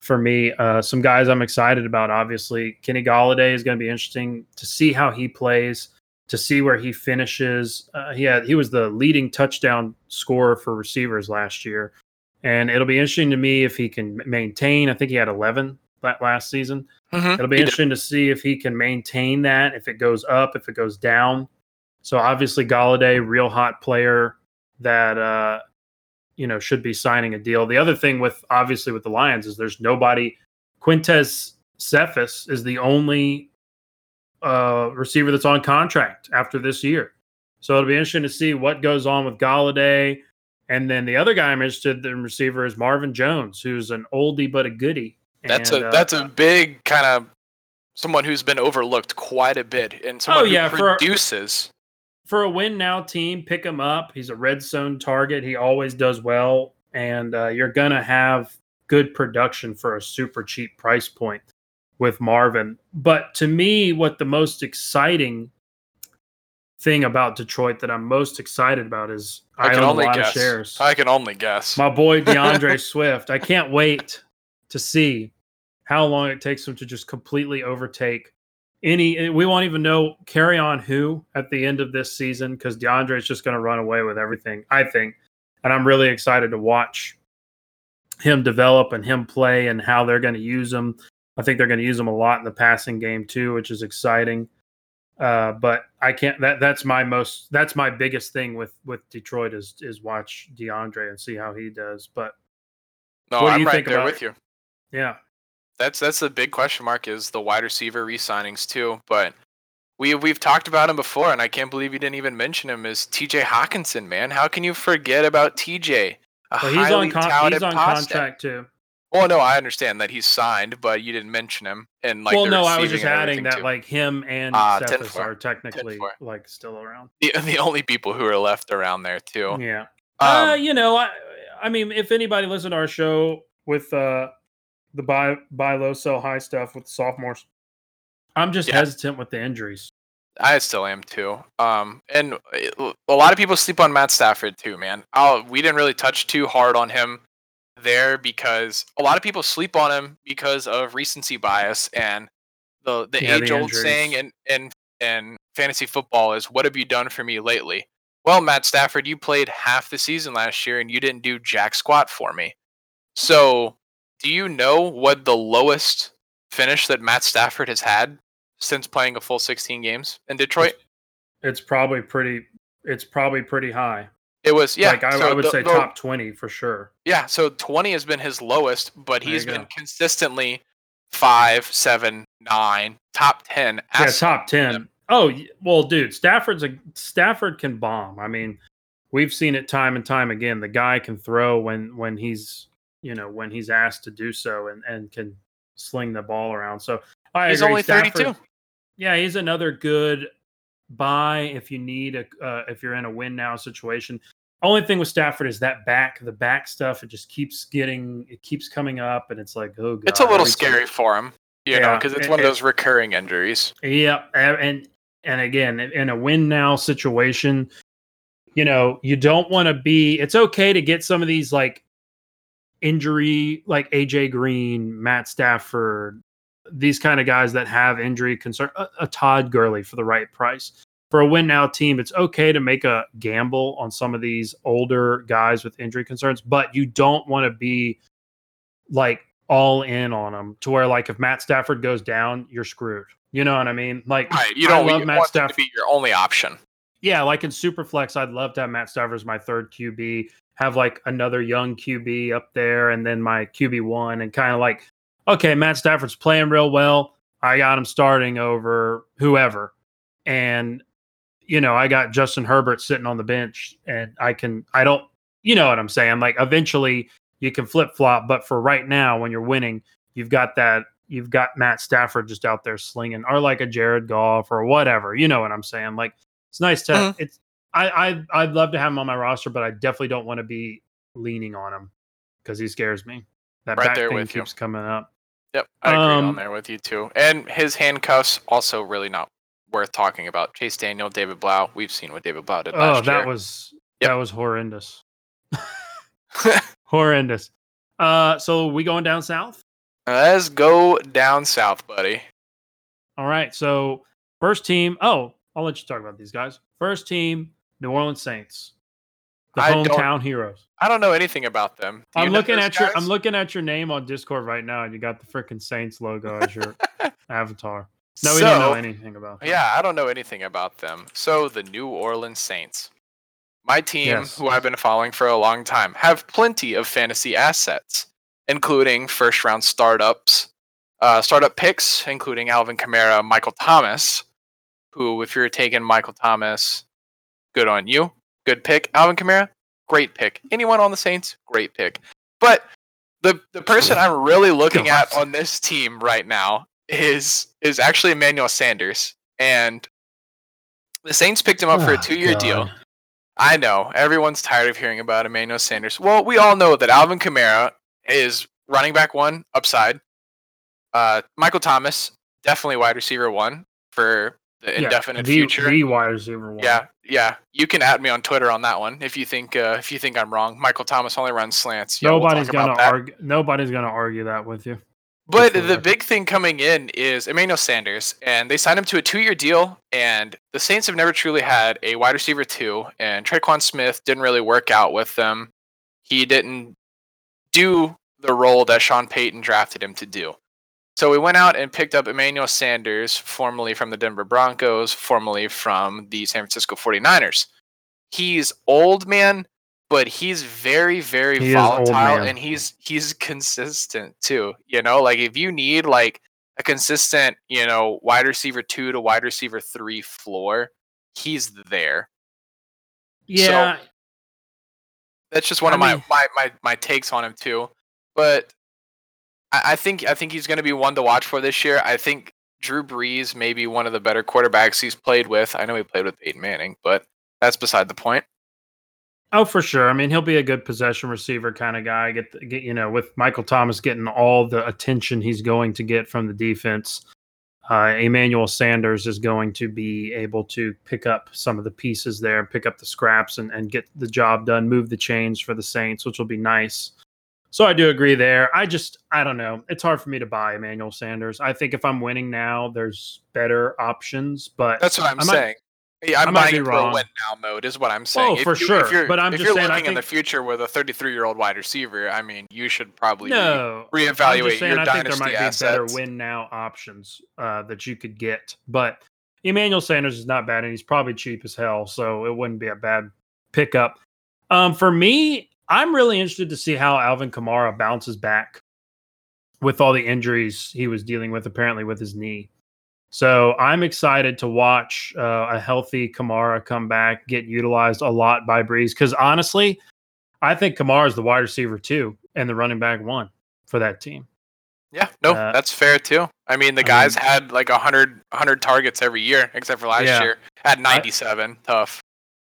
[SPEAKER 1] for me. Uh, some guys I'm excited about obviously Kenny Golladay is going to be interesting to see how he plays to see where he finishes. Uh, he had he was the leading touchdown scorer for receivers last year, and it'll be interesting to me if he can maintain. I think he had 11 that last season.
[SPEAKER 2] Mm-hmm.
[SPEAKER 1] It'll be interesting to see if he can maintain that, if it goes up, if it goes down. So obviously Golladay, real hot player that uh, you know should be signing a deal. The other thing with obviously with the Lions is there's nobody. Quintez Cephus is the only uh, receiver that's on contract after this year. So it'll be interesting to see what goes on with Golladay. And then the other guy I'm interested in receiver is Marvin Jones, who's an oldie but a goodie.
[SPEAKER 2] That's
[SPEAKER 1] And,
[SPEAKER 2] a
[SPEAKER 1] uh,
[SPEAKER 2] that's a big kind of someone who's been overlooked quite a bit, and someone
[SPEAKER 1] Oh, yeah,
[SPEAKER 2] who
[SPEAKER 1] for-
[SPEAKER 2] produces.
[SPEAKER 1] for a win now team, pick him up. He's a red zone target. He always does well, and uh, you're gonna have good production for a super cheap price point with Marvin. But to me, what the most exciting thing about Detroit that I'm most excited about is I,
[SPEAKER 2] I can
[SPEAKER 1] own a
[SPEAKER 2] only
[SPEAKER 1] lot
[SPEAKER 2] guess.
[SPEAKER 1] of shares.
[SPEAKER 2] I can only guess.
[SPEAKER 1] My boy DeAndre Swift. I can't wait to see how long it takes them to just completely overtake any. We won't even know carry on who at the end of this season because DeAndre is just going to run away with everything. I think, and I'm really excited to watch him develop and him play and how they're going to use him. I think they're going to use him a lot in the passing game too, which is exciting. Uh, but I can't. That that's my most. That's my biggest thing with with Detroit is is watch DeAndre and see how he does. But
[SPEAKER 2] no, I'm
[SPEAKER 1] you
[SPEAKER 2] right there with you.
[SPEAKER 1] Yeah,
[SPEAKER 2] That's that's the big question mark is the wide receiver re-signings too. But we we've talked about him before, and I can't believe you didn't even mention him. Is T.J. Hockenson, man? How can you forget about T.J. A
[SPEAKER 1] but he's
[SPEAKER 2] highly
[SPEAKER 1] on con- he's on
[SPEAKER 2] prospect.
[SPEAKER 1] contract too.
[SPEAKER 2] Well, no, I understand that he's signed, but you didn't mention him. And like,
[SPEAKER 1] well, no, I was just adding that
[SPEAKER 2] too.
[SPEAKER 1] like him and
[SPEAKER 2] Cephus
[SPEAKER 1] are technically like still around.
[SPEAKER 2] the the only people who are left around there too.
[SPEAKER 1] Yeah.
[SPEAKER 2] Um,
[SPEAKER 1] uh, you know, I I mean, if anybody listened to our show with uh the buy buy low sell high stuff with the sophomores, I'm just
[SPEAKER 2] Yeah.
[SPEAKER 1] hesitant with the injuries.
[SPEAKER 2] I still am too. Um, and uh, a lot of people sleep on Matt Stafford too, man. i we didn't really touch too hard on him there because a lot of people sleep on him because of recency bias and the the
[SPEAKER 1] Yeah, the
[SPEAKER 2] age old saying
[SPEAKER 1] and
[SPEAKER 2] and in in fantasy football is "What have you done for me lately?" Well, Matt Stafford, you played half the season last year and you didn't do jack squat for me. So, do you know what the lowest finish that Matt Stafford has had since playing a full 16 games in Detroit?
[SPEAKER 1] It's probably pretty. It's probably pretty high.
[SPEAKER 2] It was yeah.
[SPEAKER 1] like I,
[SPEAKER 2] so
[SPEAKER 1] I would
[SPEAKER 2] the-
[SPEAKER 1] say
[SPEAKER 2] the-
[SPEAKER 1] top twenty for sure.
[SPEAKER 2] Yeah, so 20 has been his lowest, but
[SPEAKER 1] There
[SPEAKER 2] he's been consistently five, seven, nine, top 10.
[SPEAKER 1] Yeah, top ten. Oh well, dude, Stafford's a Stafford can bomb. I mean, we've seen it time and time again. The guy can throw when when he's you know when he's asked to do so, and and can sling the ball around. So I
[SPEAKER 2] he's
[SPEAKER 1] agree.
[SPEAKER 2] only 32.
[SPEAKER 1] Yeah, he's another good buy if you need a uh, if you're in a win now situation. only thing with Stafford is that back, the back stuff. It just keeps getting, it keeps coming up, and it's like, oh god,
[SPEAKER 2] It's a little
[SPEAKER 1] time-
[SPEAKER 2] scary for him, you know, because it's
[SPEAKER 1] it-
[SPEAKER 2] one of those recurring injuries.
[SPEAKER 1] Yeah, and and again, in- in a win now situation, you know, you don't want to be. It's okay to get some of these like injury, like AJ Green, Matt Stafford, these kind of guys that have injury concern. A, a Todd Gurley for the right price. For a win now team, it's okay to make a gamble on some of these older guys with injury concerns, but you don't want to be like all in on them to where like if Matt Stafford goes down, you're screwed. You know what I mean? Like
[SPEAKER 2] Right. You don't
[SPEAKER 1] love
[SPEAKER 2] you
[SPEAKER 1] Matt
[SPEAKER 2] want them to be your only option.
[SPEAKER 1] Yeah, like in Superflex, I'd love to have Matt Stafford as my third QB, have like another young QB up there, and then my QB one, and kind of like, okay, Matt Stafford's playing real well. I got him starting over whoever, and you know, I got Justin Herbert sitting on the bench, and I can, I don't, you know what I'm saying? Like, eventually you can flip flop, but for right now, when you're winning, you've got that. You've got Matt Stafford just out there slinging, or like a Jared Goff or whatever. You know what I'm saying? Like, it's nice to.
[SPEAKER 2] Mhm.
[SPEAKER 1] It's I, I I'd love to have him on my roster, but I definitely don't want to be leaning on him because he scares me. That
[SPEAKER 2] Right
[SPEAKER 1] back
[SPEAKER 2] there
[SPEAKER 1] thing
[SPEAKER 2] with you.
[SPEAKER 1] keeps coming up.
[SPEAKER 2] Yep, I agree on
[SPEAKER 1] Um,
[SPEAKER 2] there with you too. And his handcuffs also really not worth talking about. Chase Daniel, David Blough. We've seen what David Blough did
[SPEAKER 1] Oh,
[SPEAKER 2] last
[SPEAKER 1] that
[SPEAKER 2] year.
[SPEAKER 1] was
[SPEAKER 2] Yep.
[SPEAKER 1] that was horrendous. horrendous. Uh, so we going down south?
[SPEAKER 2] Let's go down south, buddy.
[SPEAKER 1] All right. So first team. Oh, I'll let you talk about these guys. First team, New Orleans Saints, the
[SPEAKER 2] I
[SPEAKER 1] hometown heroes.
[SPEAKER 2] I don't know anything about them. Do
[SPEAKER 1] I'm looking at your? I'm looking at your name on Discord right now, and you got the freaking Saints logo as your avatar. No, we don't know anything about. Them.
[SPEAKER 2] Yeah, I don't know anything about them. So the New Orleans Saints, my team,
[SPEAKER 1] Yes.
[SPEAKER 2] who I've been following for a long time, have plenty of fantasy assets, including first round startups, uh, startup picks, including Alvin Kamara, Michael Thomas. Who, if you're taking Michael Thomas, good on you. Good pick. Alvin Kamara, great pick. Anyone on the Saints, great pick. But the the person I'm really looking at on this team right now is is actually Emmanuel Sanders, and the Saints picked him up for a two year deal. I know everyone's tired of hearing about Emmanuel Sanders. Well, we all know that Alvin Kamara is running back one upside. Uh, Michael Thomas definitely wide receiver one for the
[SPEAKER 1] Yeah,
[SPEAKER 2] indefinite
[SPEAKER 1] the,
[SPEAKER 2] future.
[SPEAKER 1] The wide receiver one.
[SPEAKER 2] Yeah, yeah. You can add me on Twitter on that one if you think uh, if you think I'm wrong. Michael Thomas only runs slants. Yeah, we'll
[SPEAKER 1] Nobody's gonna argue. Nobody's gonna argue that with you.
[SPEAKER 2] But
[SPEAKER 1] the
[SPEAKER 2] the big thing coming in is Emmanuel Sanders, and they signed him to a two-year deal. And the Saints have never truly had a wide receiver two, and Tre'Quan Smith didn't really work out with them. He didn't do the role that Sean Payton drafted him to do. So we went out and picked up Emmanuel Sanders, formerly from the Denver Broncos, formerly from the San Francisco 49ers. He's old man, but he's very, very
[SPEAKER 1] He
[SPEAKER 2] volatile and he's he's consistent too. You know, like if you need like a consistent, you know, wide receiver two to wide receiver three floor, he's there.
[SPEAKER 1] Yeah,
[SPEAKER 2] That's just one
[SPEAKER 1] I
[SPEAKER 2] of my, my my my takes on him too. But I, think I think he's going to be one to watch for this year. I think Drew Brees may be one of the better quarterbacks he's played with. I know he played with Peyton Manning, but that's beside the point.
[SPEAKER 1] Oh, for sure. I mean, he'll be a good possession receiver kind of guy. Get, get you know, with Michael Thomas getting all the attention he's going to get from the defense, uh, Emmanuel Sanders is going to be able to pick up some of the pieces there, pick up the scraps, and, and get the job done, move the chains for the Saints, which will be nice. So I do agree there. I just, I don't know. It's hard for me to buy Emmanuel Sanders. I think if I'm winning now, there's better options, but
[SPEAKER 2] That's what I'm
[SPEAKER 1] I might-
[SPEAKER 2] saying. Yeah, I'm
[SPEAKER 1] I might
[SPEAKER 2] buying
[SPEAKER 1] be wrong.
[SPEAKER 2] win now mode is what I'm saying.
[SPEAKER 1] Oh,
[SPEAKER 2] If
[SPEAKER 1] for
[SPEAKER 2] you-
[SPEAKER 1] sure.
[SPEAKER 2] If you're,
[SPEAKER 1] But I'm
[SPEAKER 2] if
[SPEAKER 1] just
[SPEAKER 2] you're
[SPEAKER 1] saying, I
[SPEAKER 2] looking in the future with a 33 year old wide receiver, I mean, you should probably
[SPEAKER 1] no,
[SPEAKER 2] reevaluate
[SPEAKER 1] saying,
[SPEAKER 2] your
[SPEAKER 1] I think there
[SPEAKER 2] dynasty
[SPEAKER 1] might be better win now options uh, that you could get. But Emmanuel Sanders is not bad, and he's probably cheap as hell, so it wouldn't be a bad pickup. Um, for me, I'm really interested to see how Alvin Kamara bounces back with all the injuries he was dealing with, apparently with his knee. So I'm excited to watch uh, a healthy Kamara come back, get utilized a lot by Brees. Because honestly, I think Kamara is the wide receiver two and the running back one for that team.
[SPEAKER 2] Yeah, no,
[SPEAKER 1] Uh,
[SPEAKER 2] that's fair too. I mean, the
[SPEAKER 1] I
[SPEAKER 2] guys
[SPEAKER 1] mean-
[SPEAKER 2] had like 100, 100 targets every year, except for last
[SPEAKER 1] Yeah.
[SPEAKER 2] year. Had 97. Tough.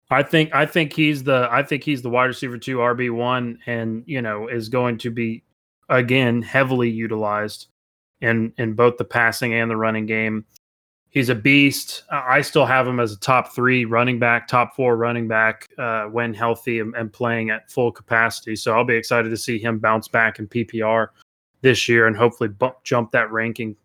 [SPEAKER 1] I think I think he's the I think he's the wide receiver two RB one, and you know is going to be again heavily utilized in in both the passing and the running game. He's a beast. I still have him as a top three running back, top four running back uh, when healthy and, and playing at full capacity. So I'll be excited to see him bounce back in PPR this year and hopefully bump, jump that ranking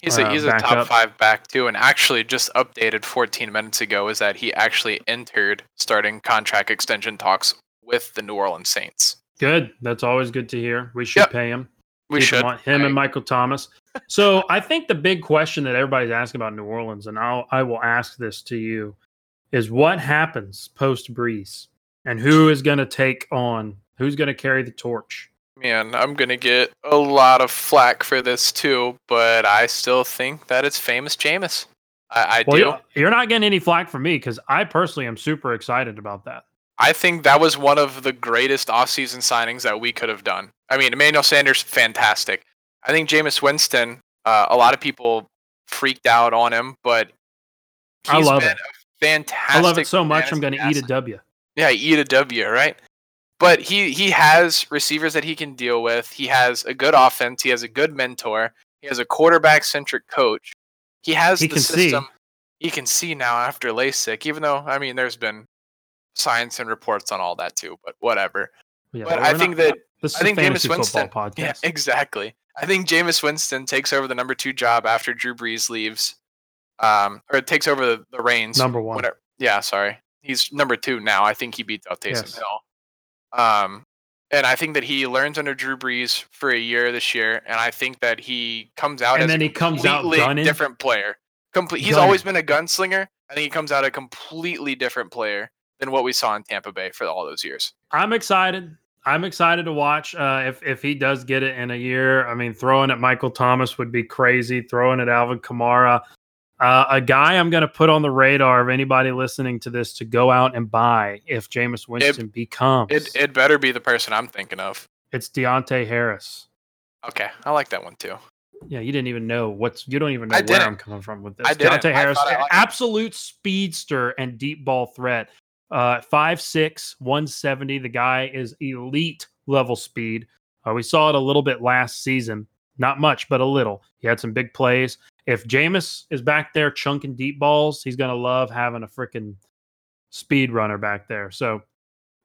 [SPEAKER 2] He's a
[SPEAKER 1] uh,
[SPEAKER 2] he's a top
[SPEAKER 1] up.
[SPEAKER 2] five back too, and actually just updated 14 minutes ago is that he actually entered starting contract extension talks with the New Orleans Saints.
[SPEAKER 1] Good. That's always good to hear. We should
[SPEAKER 2] Yep.
[SPEAKER 1] pay him.
[SPEAKER 2] We
[SPEAKER 1] him
[SPEAKER 2] should
[SPEAKER 1] want him and Michael Thomas. So I think the big question that everybody's asking about New Orleans, and I'll I will ask this to you, is what happens post Brees, and who is going to take on, who's going to carry the torch?
[SPEAKER 2] Man, I'm gonna get a lot of flack for this too, but I still think that it's famous Jameis. I, I
[SPEAKER 1] Well,
[SPEAKER 2] do.
[SPEAKER 1] you're, not getting any flack from me because I personally am super excited about that.
[SPEAKER 2] I think that was one of the greatest offseason signings that we could have done. I mean, Emmanuel Sanders, fantastic. I think Jameis Winston, uh, a lot of people freaked out on him, but
[SPEAKER 1] I
[SPEAKER 2] he's
[SPEAKER 1] love
[SPEAKER 2] been
[SPEAKER 1] it.
[SPEAKER 2] a fantastic.
[SPEAKER 1] I love it so much. I'm going to eat a W.
[SPEAKER 2] Yeah, eat a W, right? But he he has receivers that he can deal with. He has a good offense. He has a good mentor. He has a quarterback centric coach. He has
[SPEAKER 1] He
[SPEAKER 2] the
[SPEAKER 1] can see.
[SPEAKER 2] system. He can see now after LASIK, even though I mean there's been science and reports on all that too, but whatever.
[SPEAKER 1] Yeah,
[SPEAKER 2] but I
[SPEAKER 1] not-
[SPEAKER 2] think that
[SPEAKER 1] this
[SPEAKER 2] I think Jameis Winston.
[SPEAKER 1] podcast.
[SPEAKER 2] Yeah, exactly. I think Jameis Winston takes over the number two job after Drew Brees leaves, um, or takes over the, the reins.
[SPEAKER 1] Number one.
[SPEAKER 2] Whatever. Yeah, sorry. He's number two now. I think he beats out Taysom
[SPEAKER 1] Yes.
[SPEAKER 2] Hill. Um, and I think that he learns under Drew Brees for a year this year, and I think that he comes out
[SPEAKER 1] And
[SPEAKER 2] as
[SPEAKER 1] then
[SPEAKER 2] a
[SPEAKER 1] he comes out
[SPEAKER 2] completely
[SPEAKER 1] gunning?
[SPEAKER 2] different player. Complete. He's
[SPEAKER 1] Gunning.
[SPEAKER 2] always been a gunslinger. I think he comes out a completely different player than what we saw in Tampa Bay for all those years.
[SPEAKER 1] I'm excited. I'm excited to watch uh, if if he does get it in a year. I mean, throwing at Michael Thomas would be crazy. Throwing at Alvin Kamara, uh, a guy I'm going to put on the radar of anybody listening to this to go out and buy if Jameis Winston becomes.
[SPEAKER 2] It it better be the person I'm thinking of.
[SPEAKER 1] it's Deonte Harris.
[SPEAKER 2] Okay, I like that one too.
[SPEAKER 1] Yeah, you didn't even know what's. You don't even know
[SPEAKER 2] I
[SPEAKER 1] where
[SPEAKER 2] didn't.
[SPEAKER 1] I'm coming from with this.
[SPEAKER 2] I didn't.
[SPEAKER 1] Deonte
[SPEAKER 2] I
[SPEAKER 1] Harris,
[SPEAKER 2] it.
[SPEAKER 1] absolute speedster and deep ball threat. Uh, 5'6", 170. The guy is elite level speed. Uh, we saw it a little bit last season. Not much, but a little. He had some big plays. If Jameis is back there chunking deep balls, he's gonna love having a freaking speed runner back there. So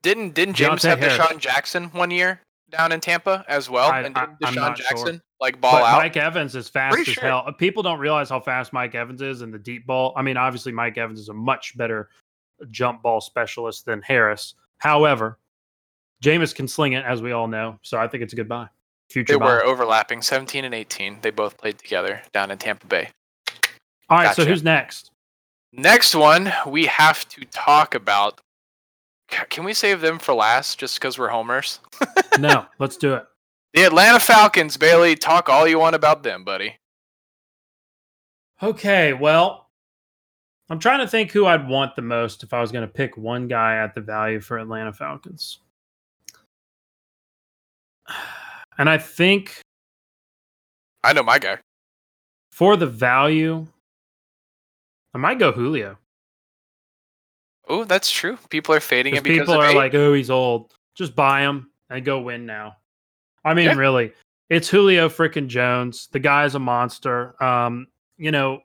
[SPEAKER 2] Didn't didn't James
[SPEAKER 1] Deonte
[SPEAKER 2] have
[SPEAKER 1] Harris.
[SPEAKER 2] DeSean Jackson one year down in Tampa as well?
[SPEAKER 1] I-
[SPEAKER 2] and didn't DeSean
[SPEAKER 1] not sure.
[SPEAKER 2] Jackson like ball
[SPEAKER 1] but
[SPEAKER 2] out?
[SPEAKER 1] Mike Evans is fast
[SPEAKER 2] Pretty
[SPEAKER 1] as
[SPEAKER 2] sure.
[SPEAKER 1] hell. People don't realize how fast Mike Evans is in the deep ball. I mean, obviously Mike Evans is a much better jump ball specialist than Harris. However, Jameis can sling it, as we all know. So I think it's a good buy. Future
[SPEAKER 2] they were overlapping, 17 and 18. They both played together down in Tampa Bay.
[SPEAKER 1] all right. So who's next?
[SPEAKER 2] Next one we have to talk about. Can we save them for last just because we're homers?
[SPEAKER 1] no, let's do it.
[SPEAKER 2] The Atlanta Falcons, Bailey. Talk all you want about them, buddy.
[SPEAKER 1] Okay. Well, I'm trying to think who I'd want the most if I was going to pick one guy at the value for Atlanta Falcons. And I think
[SPEAKER 2] I know my guy.
[SPEAKER 1] for the value, I might go Julio.
[SPEAKER 2] Oh, that's true. People are fading it because
[SPEAKER 1] people are
[SPEAKER 2] age.
[SPEAKER 1] like, oh, he's old. Just buy him and go win now. I mean,
[SPEAKER 2] Yeah.
[SPEAKER 1] really, it's Julio freaking Jones. The guy's a monster. Um, you know,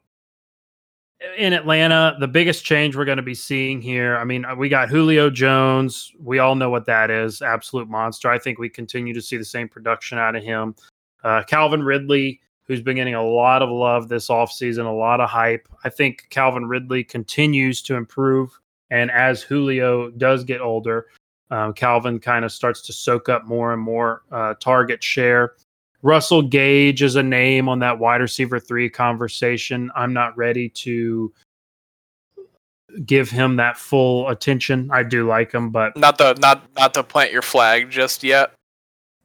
[SPEAKER 1] in Atlanta, the biggest change we're going to be seeing here. I mean, we got Julio Jones. We all know what that is. Absolute monster. I think we continue to see the same production out of him. Uh, Calvin Ridley, who's been getting a lot of love this offseason, a lot of hype. I think Calvin Ridley continues to improve. And as Julio does get older, um, Calvin kind of starts to soak up more and more uh, target share. Russell Gage is a name on that wide receiver three conversation. I'm not ready to give him that full attention. I do like him, but
[SPEAKER 2] not the not not to plant your flag just yet.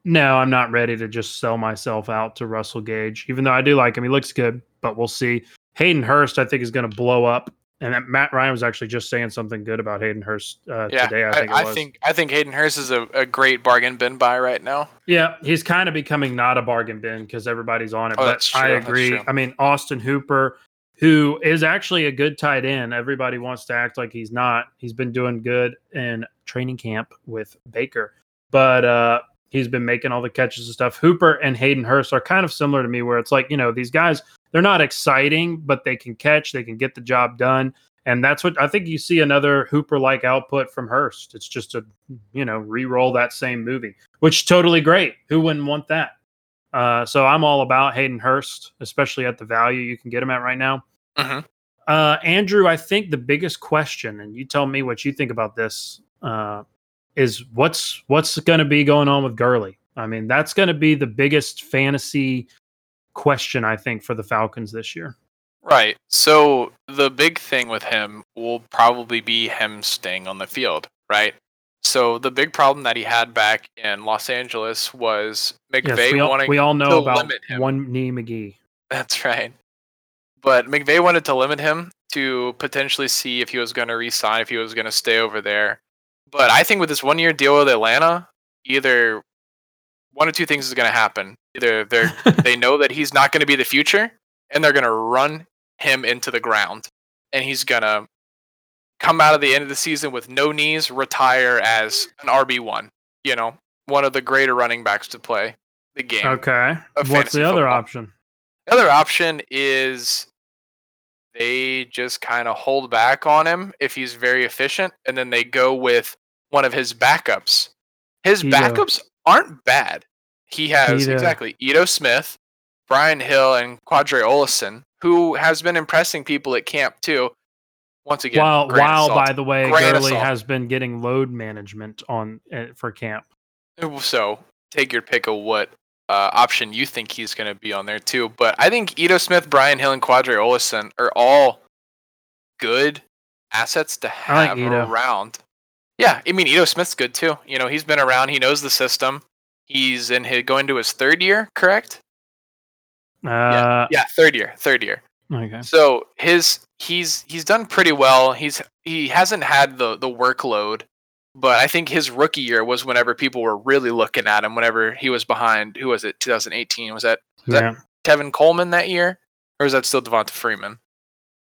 [SPEAKER 1] no, I'm not ready to just sell myself out to Russell Gage, even though I do like him. He looks good, but we'll see. Hayden Hurst, I think, is going to blow up. And that Matt Ryan was actually just saying something good about Hayden Hurst uh,
[SPEAKER 2] Yeah,
[SPEAKER 1] today. I think it
[SPEAKER 2] I, think I think Hayden Hurst is a, a great bargain bin buy right now.
[SPEAKER 1] Yeah, he's kind of becoming not a bargain bin because everybody's on it.
[SPEAKER 2] Oh,
[SPEAKER 1] but I agree. I mean, Austin Hooper, who is actually a good tight end. Everybody wants to act like he's not. He's been doing good in training camp with Baker, but uh, he's been making all the catches and stuff. Hooper and Hayden Hurst are kind of similar to me, where it's like, you know, these guys, they're not exciting, but they can catch, they can get the job done. And that's what I think you see another Hooper like output from Hurst. It's just a, you know, re roll that same movie, which totally great. Who wouldn't want that? Uh, so I'm all about Hayden Hurst, especially at the value you can get him at right now.
[SPEAKER 2] Mm-hmm.
[SPEAKER 1] Uh, Andrew, I think the biggest question, and you tell me what you think about this, uh, is what's what's going to be going on with Gurley. I mean, that's going to be the biggest fantasy question I think for the Falcons this year.
[SPEAKER 2] Right. So the big thing with him will probably be him staying on the field, right? So the big problem that he had back in Los Angeles was McVay
[SPEAKER 1] yes, we all,
[SPEAKER 2] wanting
[SPEAKER 1] we all know
[SPEAKER 2] to
[SPEAKER 1] about
[SPEAKER 2] limit him.
[SPEAKER 1] one knee McGee.
[SPEAKER 2] That's right. But McVay wanted to limit him to potentially see if he was going to resign, if he was going to stay over there. But I think with this one year deal with Atlanta, either one of two things is going to happen. Either they they know that he's not going to be the future, and they're going to run him into the ground, and he's going to come out of the end of the season with no knees, retire as an RB one. You know, one of the greater running backs to play the game.
[SPEAKER 1] Okay. What's the other
[SPEAKER 2] football.
[SPEAKER 1] option?
[SPEAKER 2] The other option is they just kind of hold back on him if he's very efficient, and then they go with one of his backups. His
[SPEAKER 1] Ito.
[SPEAKER 2] Uh, backups aren't bad. He has
[SPEAKER 1] Ito.
[SPEAKER 2] exactly Ito Smith, Brian Hill, and Qadree Ollison, who has been impressing people at camp too. Once again,
[SPEAKER 1] while while
[SPEAKER 2] salt.
[SPEAKER 1] by the way,
[SPEAKER 2] Grain
[SPEAKER 1] Gurley
[SPEAKER 2] salt.
[SPEAKER 1] has been getting load management on uh, for camp.
[SPEAKER 2] So take your pick of what uh, option you think he's going to be on there too. But I think Ito Smith, Brian Hill, and Qadree Ollison are all good assets to
[SPEAKER 1] I like
[SPEAKER 2] have around. Yeah, I mean Ito Smith's good too. You know, he's been around. He knows the system. He's in his going to his third year, correct?
[SPEAKER 1] Uh,
[SPEAKER 2] Yeah, third year, third year.
[SPEAKER 1] Okay.
[SPEAKER 2] So his he's he's done pretty well. He's he hasn't had the the workload, but I think his rookie year was whenever people were really looking at him. Whenever he was behind, who was it? 2018 was that Was that-
[SPEAKER 1] Yeah.
[SPEAKER 2] Tevin Coleman that year, or is that still Devonta Freeman?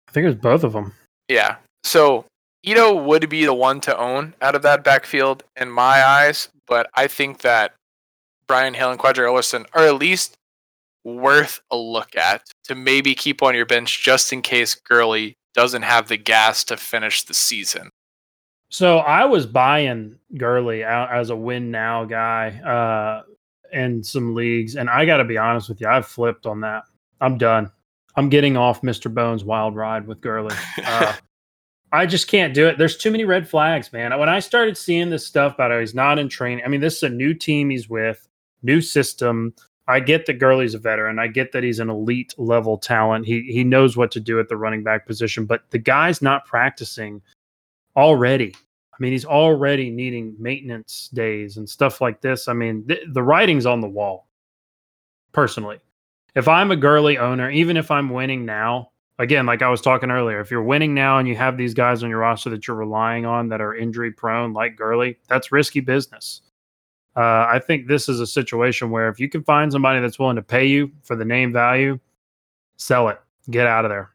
[SPEAKER 1] I think it was both of them.
[SPEAKER 2] Yeah. So Ito would be the one to own out of that backfield in my eyes, but I think that Brian Hill and Qadree Ollison are at least worth a look at to maybe keep on your bench just in case Gurley doesn't have the gas to finish the season.
[SPEAKER 1] So I was buying Gurley out as a win now guy uh, in some leagues, and I got to be honest with you, I've flipped on that. I'm done. I'm getting off Mr. Bones' wild ride with Gurley. Uh, I just can't do it. There's too many red flags, man. When I started seeing this stuff about how he's not in training, I mean, this is a new team he's with, new system. I get that Gurley's a veteran. I get that he's an elite level talent. He he knows what to do at the running back position, but the guy's not practicing already. I mean, he's already needing maintenance days and stuff like this. I mean, th- the writing's on the wall. Personally, if I'm a Gurley owner, even if I'm winning now, again, like I was talking earlier, if you're winning now and you have these guys on your roster that you're relying on that are injury prone, like Gurley, that's risky business. Uh, I think this is a situation where if you can find somebody that's willing to pay you for the name value, sell it, get out of there.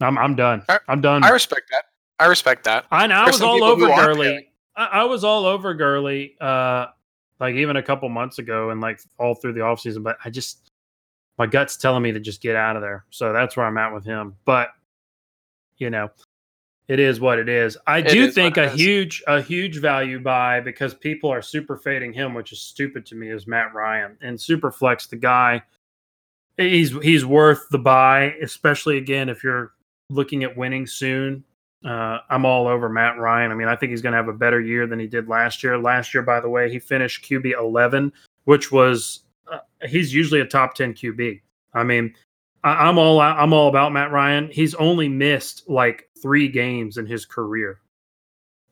[SPEAKER 1] I'm I'm done.
[SPEAKER 2] I-
[SPEAKER 1] I'm done.
[SPEAKER 2] I respect that. I respect that.
[SPEAKER 1] I know I was all over Gurley. I, I was all over Gurley, uh, like even a couple months ago and like all through the offseason, but I just my gut's telling me to just get out of there. So that's where I'm at with him. But you know, it is what it is. I
[SPEAKER 2] It
[SPEAKER 1] do
[SPEAKER 2] is
[SPEAKER 1] think a huge a huge value buy because people are super fading him, which is stupid to me, is Matt Ryan. And super flex the guy. He's he's worth the buy, especially again if you're looking at winning soon. Uh, I'm all over Matt Ryan. I mean, I think he's going to have a better year than he did last year. Last year, by the way, he finished QB 11, which was uh, he's usually a top 10 QB. I mean, I, I'm all I'm all about Matt Ryan. He's only missed like three games in his career.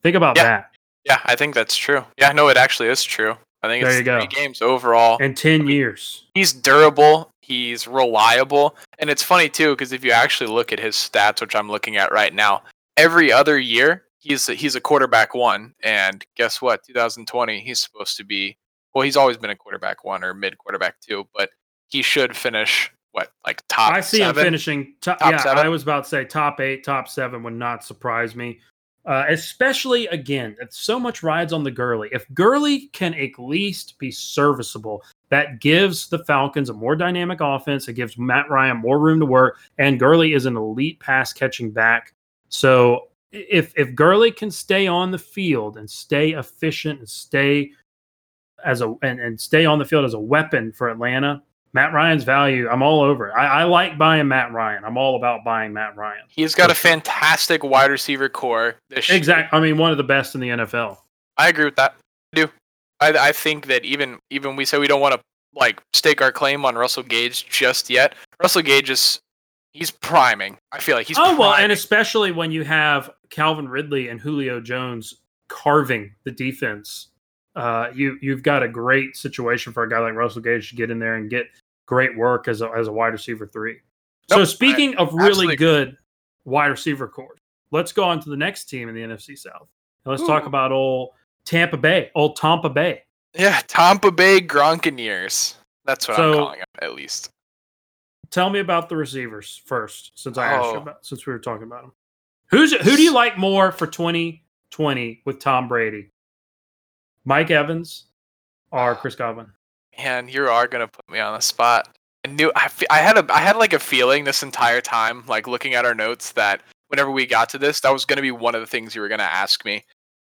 [SPEAKER 1] Think about
[SPEAKER 2] Yeah.
[SPEAKER 1] that.
[SPEAKER 2] Yeah, I think that's true. Yeah, no, it actually is true. I think
[SPEAKER 1] There
[SPEAKER 2] it's
[SPEAKER 1] you go.
[SPEAKER 2] games overall.
[SPEAKER 1] In 10 years.
[SPEAKER 2] he's durable. He's reliable, and it's funny too because if you actually look at his stats, which I'm looking at right now, every other year he's a, he's a quarterback one, and guess what? 2020 he's supposed to be. Well, he's always been a quarterback one or mid quarterback two, but he should finish what like top.
[SPEAKER 1] I see
[SPEAKER 2] seven?
[SPEAKER 1] him finishing. Top,
[SPEAKER 2] Top
[SPEAKER 1] yeah,
[SPEAKER 2] seven?
[SPEAKER 1] I was about to say top eight, top seven would not surprise me. Uh, especially again, it's so much rides on the Gurley. If Gurley can at least be serviceable, that gives the Falcons a more dynamic offense. It gives Matt Ryan more room to work, and Gurley is an elite pass catching back. So if if Gurley can stay on the field and stay efficient and stay as a and, and stay on the field as a weapon for Atlanta, Matt Ryan's value, I'm all over. it. I, I like buying Matt Ryan. I'm all about buying Matt Ryan.
[SPEAKER 2] He's got a fantastic wide receiver core. This year.
[SPEAKER 1] Exactly. I mean, one of the best in the NFL.
[SPEAKER 2] I agree with that. I do. I, I think that even even we say we don't want to like stake our claim on Russell Gage just yet. Russell Gage is he's priming. I feel like he's
[SPEAKER 1] oh well, and especially when you have Calvin Ridley and Julio Jones carving the defense, uh, you you've got a great situation for a guy like Russell Gage to get in there and get great work as a as a wide receiver three. So
[SPEAKER 2] Nope, I
[SPEAKER 1] speaking of
[SPEAKER 2] absolutely
[SPEAKER 1] really
[SPEAKER 2] agree.
[SPEAKER 1] good wide receiver cores, let's go on to the next team in the NFC South. And let's talk about old Tampa Bay, old Tampa Bay.
[SPEAKER 2] yeah, Tampa Bay Gronkaneers. That's what I'm calling them at least.
[SPEAKER 1] Tell me about the receivers first, since I asked you
[SPEAKER 2] Oh.
[SPEAKER 1] about since we were talking about them. Who's who do you like more for 2020 with Tom Brady? Mike Evans or Chris Godwin?
[SPEAKER 2] Man, you are gonna put me on the spot. I knew I, fe- I had a I had like a feeling this entire time, like looking at our notes, that whenever we got to this, that was gonna be one of the things you were gonna ask me.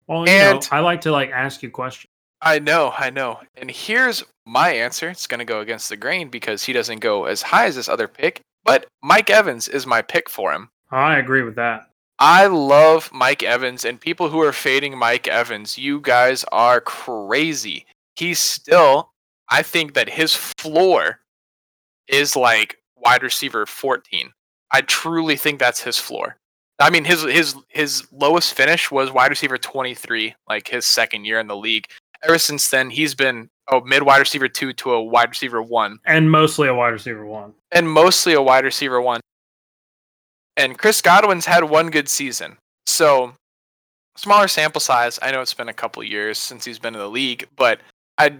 [SPEAKER 1] Well, you know,
[SPEAKER 2] And-
[SPEAKER 1] I like to like ask you questions.
[SPEAKER 2] I know, I know. And here's my answer. It's going to go against the grain because he doesn't go as high as this other pick, but Mike Evans is my pick for him.
[SPEAKER 1] I agree with that.
[SPEAKER 2] I love Mike Evans, and people who are fading Mike Evans, you guys are crazy. He's still, I think that his floor is like wide receiver 14. I truly think that's his floor. I mean, his his his lowest finish was wide receiver 23, like his second year in the league. Ever since then, he's been a mid wide receiver two to a wide receiver one
[SPEAKER 1] And mostly a wide receiver one.
[SPEAKER 2] and mostly a wide receiver one. And Chris Godwin's had one good season. So, smaller sample size. I know it's been a couple years since he's been in the league, but I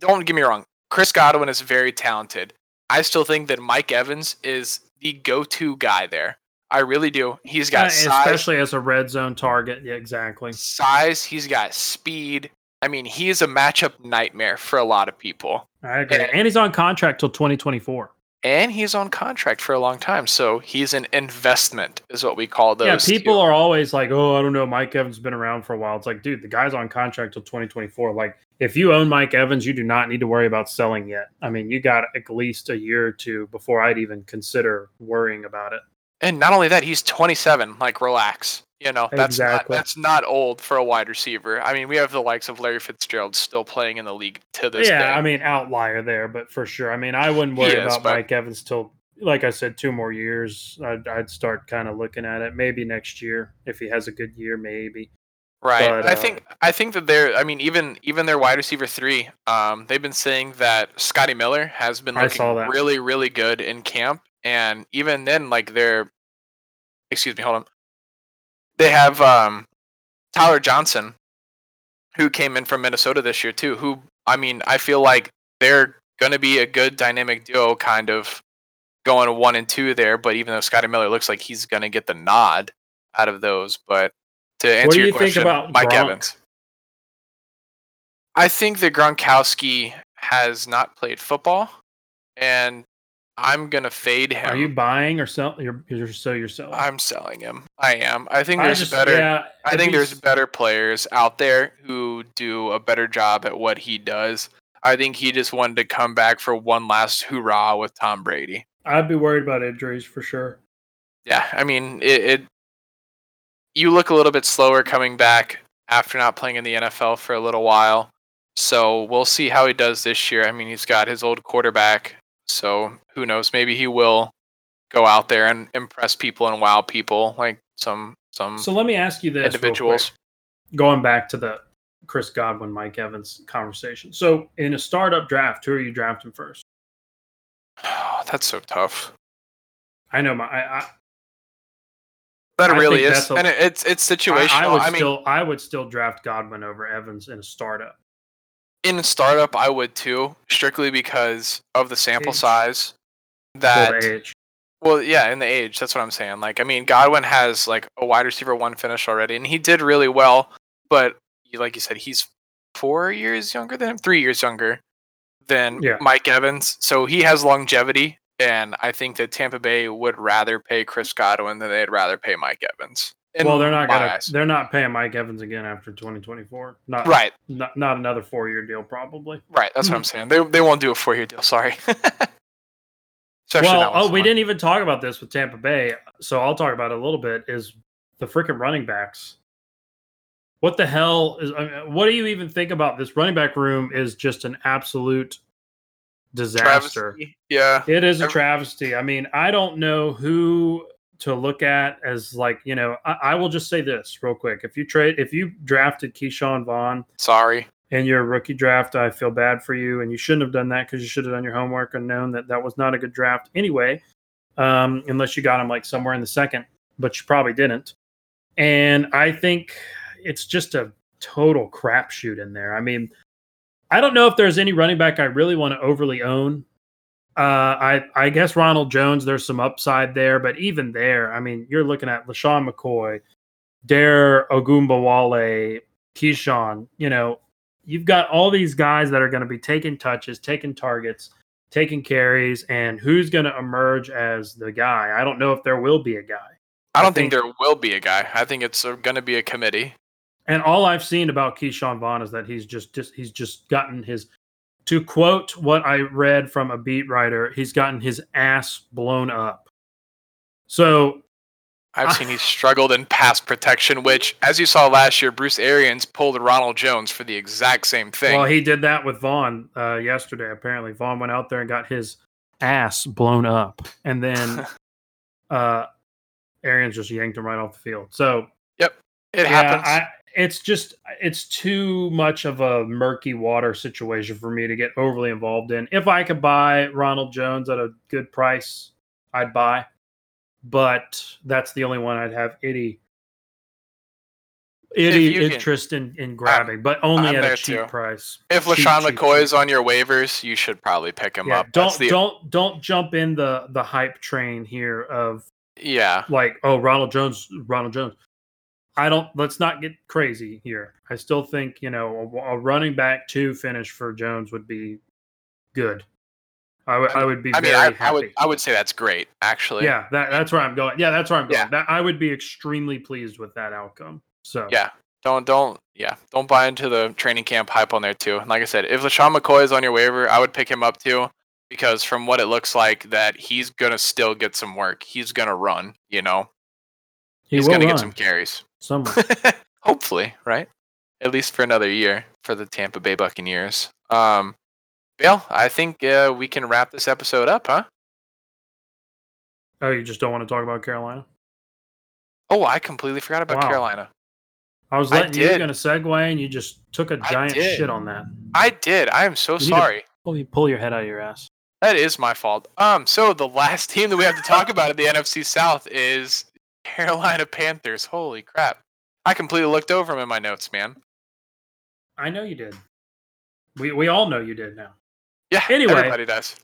[SPEAKER 2] don't get me wrong. Chris Godwin is very talented. I still think that Mike Evans is the go-to guy there. I really do. He's got
[SPEAKER 1] Uh,
[SPEAKER 2] size,
[SPEAKER 1] especially as a red zone target. Yeah, exactly.
[SPEAKER 2] size. He's got speed. I mean, he is a matchup nightmare for a lot of people.
[SPEAKER 1] I agree.
[SPEAKER 2] Yeah.
[SPEAKER 1] And he's on contract till 2024.
[SPEAKER 2] and he's on contract for a long time. So he's an investment, is what we call those.
[SPEAKER 1] yeah, people
[SPEAKER 2] two.
[SPEAKER 1] are always like, "Oh, I don't know, Mike Evans has been around for a while." It's like, dude, the guy's on contract till 2024. Like, if you own Mike Evans, you do not need to worry about selling yet. I mean, you got at least a year or two before I'd even consider worrying about it.
[SPEAKER 2] and not only that, he's 27. Like, relax. You know, that's
[SPEAKER 1] Exactly.
[SPEAKER 2] not that's not old for a wide receiver. I mean, we have the likes of Larry Fitzgerald still playing in the league to this
[SPEAKER 1] yeah,
[SPEAKER 2] day.
[SPEAKER 1] I mean, outlier there, but for sure. I mean, I wouldn't worry
[SPEAKER 2] is,
[SPEAKER 1] about
[SPEAKER 2] but-
[SPEAKER 1] Mike Evans till, like I said, two more years. I'd, I'd start kind of looking at it. Maybe next year if he has a good year, maybe.
[SPEAKER 2] Right.
[SPEAKER 1] But,
[SPEAKER 2] I
[SPEAKER 1] uh,
[SPEAKER 2] think I think that they're I mean even even their wide receiver 3 um they've been saying that Scotty Miller has been looking really really good in camp and even then like they're excuse me hold on. They have um Tyler Johnson who came in from Minnesota this year too who I mean I feel like they're going to be a good dynamic duo kind of going 1 and 2 there but even though Scotty Miller looks like he's going to get the nod out of those but to answer
[SPEAKER 1] do
[SPEAKER 2] your
[SPEAKER 1] you think
[SPEAKER 2] question,
[SPEAKER 1] about
[SPEAKER 2] Mike
[SPEAKER 1] Gronk?
[SPEAKER 2] Evans. I think that Gronkowski has not played football, and I'm gonna fade him.
[SPEAKER 1] Are you buying or sell? You're, you're so you're selling.
[SPEAKER 2] I'm selling him. I am. I think
[SPEAKER 1] I
[SPEAKER 2] there's
[SPEAKER 1] just-
[SPEAKER 2] better.
[SPEAKER 1] yeah,
[SPEAKER 2] I think there's better players out there who do a better job at what he does. I think he just wanted to come back for one last hoorah with Tom Brady.
[SPEAKER 1] I'd be worried about injuries for sure.
[SPEAKER 2] Yeah, I mean it. it you look a little bit slower coming back after not playing in the NFL for a little while. So we'll see how he does this year. I mean, he's got his old quarterback, so who knows? Maybe he will go out there and impress people and wow people like some some
[SPEAKER 1] So let me ask you this,
[SPEAKER 2] individuals.
[SPEAKER 1] Going back to the Chris Godwin, Mike Evans conversation. So in a startup draft, who are you drafting first?
[SPEAKER 2] Oh, That's so tough.
[SPEAKER 1] I know my I, I,
[SPEAKER 2] That
[SPEAKER 1] I
[SPEAKER 2] really is,
[SPEAKER 1] a-
[SPEAKER 2] and it, it's it's
[SPEAKER 1] I,
[SPEAKER 2] situational.
[SPEAKER 1] I would
[SPEAKER 2] I mean,
[SPEAKER 1] still I would still draft Godwin over Evans in a startup.
[SPEAKER 2] in a startup, I would too, strictly because of the sample
[SPEAKER 1] Age.
[SPEAKER 2] size. that
[SPEAKER 1] age.
[SPEAKER 2] Well, yeah, in the age, that's what I'm saying. Like, I mean, Godwin has like a wide receiver one finish already, and he did really well. But like you said, he's four years younger than him, three years younger than
[SPEAKER 1] Yeah.
[SPEAKER 2] Mike Evans, so he has longevity. And I think that Tampa Bay would rather pay Chris Godwin than they'd rather pay Mike Evans. in
[SPEAKER 1] well, they're not gonna
[SPEAKER 2] eyes.
[SPEAKER 1] they're not paying Mike Evans again after 2024. Not
[SPEAKER 2] Right,
[SPEAKER 1] Not, not another four year deal, probably.
[SPEAKER 2] right. That's what I'm saying. They they won't do a four year deal. Sorry.
[SPEAKER 1] Well, oh, we didn't even talk about this with Tampa Bay, so I'll talk about it a little bit. Is the freaking running backs? What the hell is? I mean, what do you even think about this running back room? Is just an absolute disaster.
[SPEAKER 2] Travesty. Yeah.
[SPEAKER 1] It is a travesty. I mean, I don't know who to look at as like you know. I, I will just say this real quick: if you trade, if you drafted Ke'Shawn Vaughn
[SPEAKER 2] Sorry.
[SPEAKER 1] in your rookie draft, I feel bad for you, and you shouldn't have done that because you should have done your homework and known that that was not a good draft anyway. Um, unless you got him like somewhere in the second, but you probably didn't. And I think it's just a total crapshoot in there. I mean, I don't know if there's any running back I really want to overly own. Uh, I I guess Ronald Jones. There's some upside there, but even there, I mean, you're looking at LeSean McCoy, Dare Ogunbowale, Ke'Shawn. You know, you've got all these guys that are going to be taking touches, taking targets, taking carries, and who's going to emerge as the guy? I don't know if there will be a guy.
[SPEAKER 2] I
[SPEAKER 1] I
[SPEAKER 2] don't think,
[SPEAKER 1] think-
[SPEAKER 2] there will be a guy. I think it's going to be a committee.
[SPEAKER 1] And all I've seen about Ke'Shawn Vaughn is that he's just, just he's just gotten his to quote what I read from a beat writer, he's gotten his ass blown up. So
[SPEAKER 2] I've
[SPEAKER 1] I-
[SPEAKER 2] seen he's struggled in pass protection, which, as you saw last year, Bruce Arians pulled Ronald Jones for the exact same thing.
[SPEAKER 1] well, he did that with Vaughn uh, yesterday. Apparently, Vaughn went out there and got his ass blown up, and then uh, Arians just yanked him right off the field. So yep,
[SPEAKER 2] it
[SPEAKER 1] yeah,
[SPEAKER 2] happens.
[SPEAKER 1] I, it's just it's too much of a murky water situation for me to get overly involved in. If I could buy Ronald Jones at a good price, I'd buy. But that's the only one I'd have any any
[SPEAKER 2] you can-
[SPEAKER 1] interest in, in grabbing, but only
[SPEAKER 2] I'm
[SPEAKER 1] at a cheap
[SPEAKER 2] too.
[SPEAKER 1] price.
[SPEAKER 2] if
[SPEAKER 1] Cheap,
[SPEAKER 2] LeSean
[SPEAKER 1] cheap,
[SPEAKER 2] McCoy
[SPEAKER 1] cheap.
[SPEAKER 2] is on your waivers, you should probably pick him
[SPEAKER 1] yeah,
[SPEAKER 2] up.
[SPEAKER 1] Don't
[SPEAKER 2] the,
[SPEAKER 1] don't don't jump in the the hype train here of
[SPEAKER 2] Yeah,
[SPEAKER 1] like oh Ronald Jones Ronald Jones. I don't let's not get crazy here. I still think, you know, a, a running back two finish for Jones would be good. I would I would be
[SPEAKER 2] I mean,
[SPEAKER 1] very
[SPEAKER 2] I,
[SPEAKER 1] happy.
[SPEAKER 2] I would I would say that's great, actually.
[SPEAKER 1] yeah, that, that's where I'm going. Yeah, that's where I'm going.
[SPEAKER 2] Yeah.
[SPEAKER 1] That I would be extremely pleased with that outcome. So
[SPEAKER 2] Yeah. Don't don't yeah. Don't buy into the training camp hype on there too. And like I said, if LeSean McCoy is on your waiver, I would pick him up too. Because from what it looks like, that he's gonna still get some work. He's gonna run, you know.
[SPEAKER 1] he
[SPEAKER 2] he's gonna
[SPEAKER 1] run
[SPEAKER 2] get some carries.
[SPEAKER 1] Somewhere.
[SPEAKER 2] Hopefully, right? At least for another year for the Tampa Bay Buccaneers. Um Bill, I think uh, we can wrap this episode up, huh?
[SPEAKER 1] oh, you just don't want to talk about Carolina?
[SPEAKER 2] Oh, I completely forgot about
[SPEAKER 1] Wow.
[SPEAKER 2] Carolina.
[SPEAKER 1] I was
[SPEAKER 2] I
[SPEAKER 1] letting you
[SPEAKER 2] did.
[SPEAKER 1] going to segue, and you just took a giant shit on that.
[SPEAKER 2] I did. I am so
[SPEAKER 1] need to-
[SPEAKER 2] sorry.
[SPEAKER 1] Pull, you pull your head out of your ass.
[SPEAKER 2] That is my fault. Um, so the last team that we have to talk about in the NFC South is Carolina Panthers. Holy crap! I completely looked over them in my notes, man.
[SPEAKER 1] I know you did. We we all know you did now.
[SPEAKER 2] Yeah.
[SPEAKER 1] Anyway.
[SPEAKER 2] everybody does.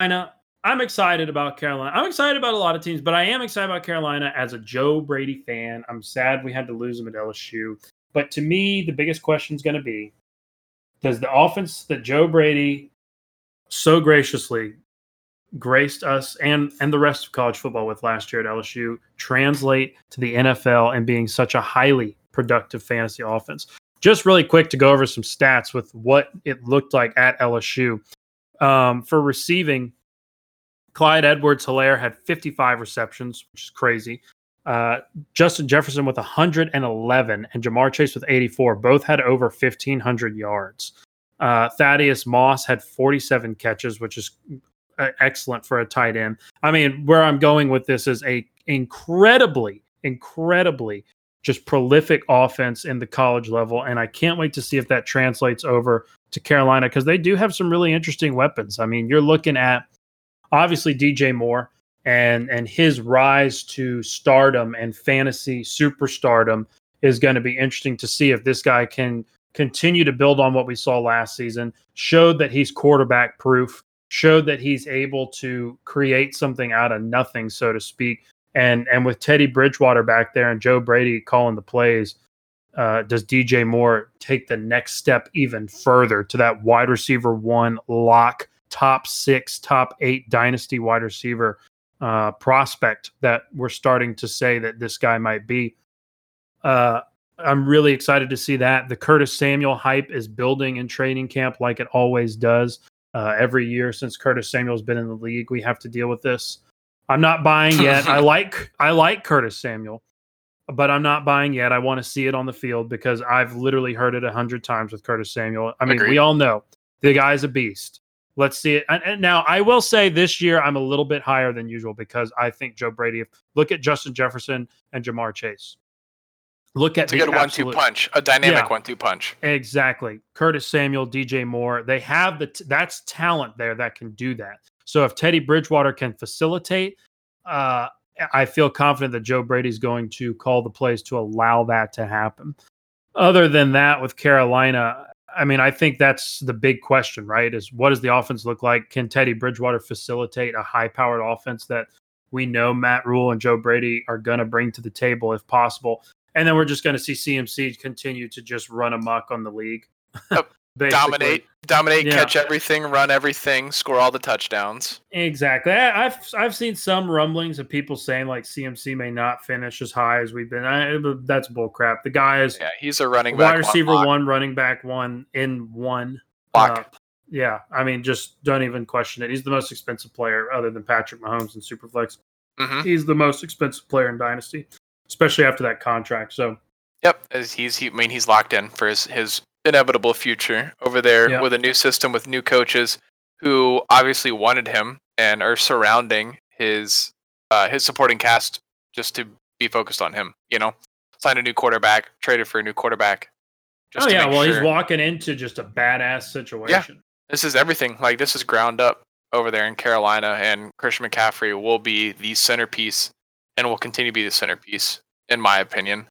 [SPEAKER 1] Carolina. I'm excited about Carolina. I'm excited about a lot of teams, but I am excited about Carolina as a Joe Brady fan. I'm sad we had to lose him at LSU. But to me, the biggest question is going to be does the offense that Joe Brady so graciously graced us and, and the rest of college football with last year at LSU translate to the NFL and being such a highly productive fantasy offense? Just really quick to go over some stats with what it looked like at LSU. Um, for receiving, Clyde Edwards Helaire had 55 receptions, which is crazy. Uh, Justin Jefferson with 111 and Ja'Marr Chase with 84. Both had over 1,500 yards. Uh, Thaddeus Moss had 47 catches, which is excellent for a tight end. I mean, where I'm going with this is a incredibly, incredibly just prolific offense in the college level, and I can't wait to see if that translates over to Carolina because they do have some really interesting weapons. I mean, you're looking at obviously DJ Moore and and his rise to stardom and fantasy superstardom is going to be interesting to see if this guy can continue to build on what we saw last season. Showed that he's quarterback proof. Showed that he's able to create something out of nothing, so to speak. And and with Teddy Bridgewater back there and Joe Brady calling the plays, uh, does DJ Moore take the next step even further to that wide receiver one lock, top six, top eight dynasty wide receiver uh, prospect that we're starting to say that this guy might be? Uh, I'm really excited to see that. The Curtis Samuel hype is building in training camp like it always does. Uh, every year since Curtis Samuel's been in the league, we have to deal with this. I'm not buying yet. I like I like Curtis Samuel, but I'm not buying yet. I want to see it on the field because I've literally heard it a hundred times with Curtis Samuel. I mean,
[SPEAKER 2] Agreed.
[SPEAKER 1] we all know the guy's a beast. Let's see it. And, and now I will say this year I'm a little bit higher than usual because I think Joe Brady. Look at Justin Jefferson and Ja'Marr Chase. Look at
[SPEAKER 2] It's a good one-two punch, a dynamic
[SPEAKER 1] Yeah.
[SPEAKER 2] one-two punch.
[SPEAKER 1] Exactly. Curtis Samuel, DJ Moore, they have the t- that's talent there that can do that. So if Teddy Bridgewater can facilitate, uh, I feel confident that Joe Brady's going to call the plays to allow that to happen. Other than that, with Carolina, I mean, I think that's the big question, right? Is what does the offense look like? Can Teddy Bridgewater facilitate a high-powered offense that we know Matt Rhule and Joe Brady are going to bring to the table if possible? And then we're just going to see CMC continue to just run amok on the league.
[SPEAKER 2] Dominate, dominate,
[SPEAKER 1] Yeah.
[SPEAKER 2] catch everything, run everything, score all the touchdowns.
[SPEAKER 1] Exactly. I, I've I've seen some rumblings of people saying like CMC may not finish as high as we've been. I, that's bullcrap. The guy is
[SPEAKER 2] Yeah, he's a running back.
[SPEAKER 1] wide receiver
[SPEAKER 2] lock.
[SPEAKER 1] one, running back one in one. Uh, yeah, I mean, just don't even question it. He's the most expensive player other than Patrick Mahomes and Superflex.
[SPEAKER 2] Mhm.
[SPEAKER 1] He's the most expensive player in Dynasty, especially after that contract. So
[SPEAKER 2] Yep, as he's he, I mean he's locked in for his, his inevitable future over there
[SPEAKER 1] Yeah.
[SPEAKER 2] with a new system with new coaches who obviously wanted him and are surrounding his uh, his supporting cast just to be focused on him. You know, signed a new quarterback, traded for a new quarterback.
[SPEAKER 1] oh yeah, well he's walking into just a badass situation. Yeah.
[SPEAKER 2] this is everything. Like this is ground up over there in Carolina, and Christian McCaffrey will be the centerpiece and will continue to be the centerpiece, in my opinion.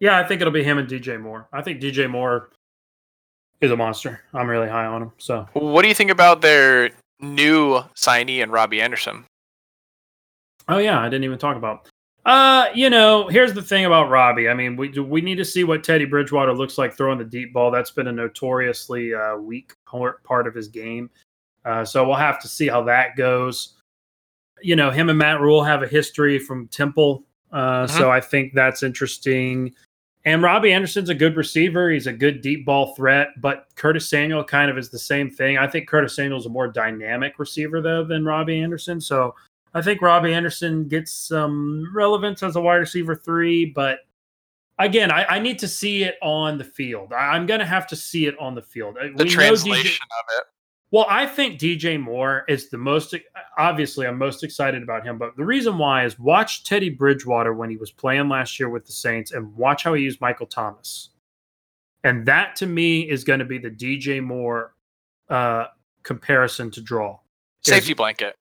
[SPEAKER 1] Yeah, I think it'll be him and DJ Moore. I think DJ Moore is a monster. I'm really high on him. So
[SPEAKER 2] What do you think about their new signee and Robbie Anderson?
[SPEAKER 1] Oh yeah, I didn't even talk about. Uh, you know, here's the thing about Robbie. I mean, we do we need to see what Teddy Bridgewater looks like throwing the deep ball. That's been a notoriously uh, weak part part of his game. Uh, so we'll have to see how that goes. You know, him and Matt Rhule have a history from Temple, uh, so I think that's interesting. And Robbie Anderson's a good receiver. He's a good deep ball threat, but Curtis Samuel kind of is the same thing. I think Curtis Samuel's a more dynamic receiver though than Robbie Anderson. So I think Robbie Anderson gets some relevance as a wide receiver three, but again, I, I need to see it on the field. I, am going to have to see it on the field. Uh,
[SPEAKER 2] The
[SPEAKER 1] We
[SPEAKER 2] translation
[SPEAKER 1] DJ
[SPEAKER 2] of it.
[SPEAKER 1] Well, I think DJ Moore is the most obviously I'm most excited about him, but the reason why is watch Teddy Bridgewater when he was playing last year with the Saints and watch how he used Michael Thomas. And that to me is going to be the DJ Moore uh comparison to draw.
[SPEAKER 2] Safety blanket.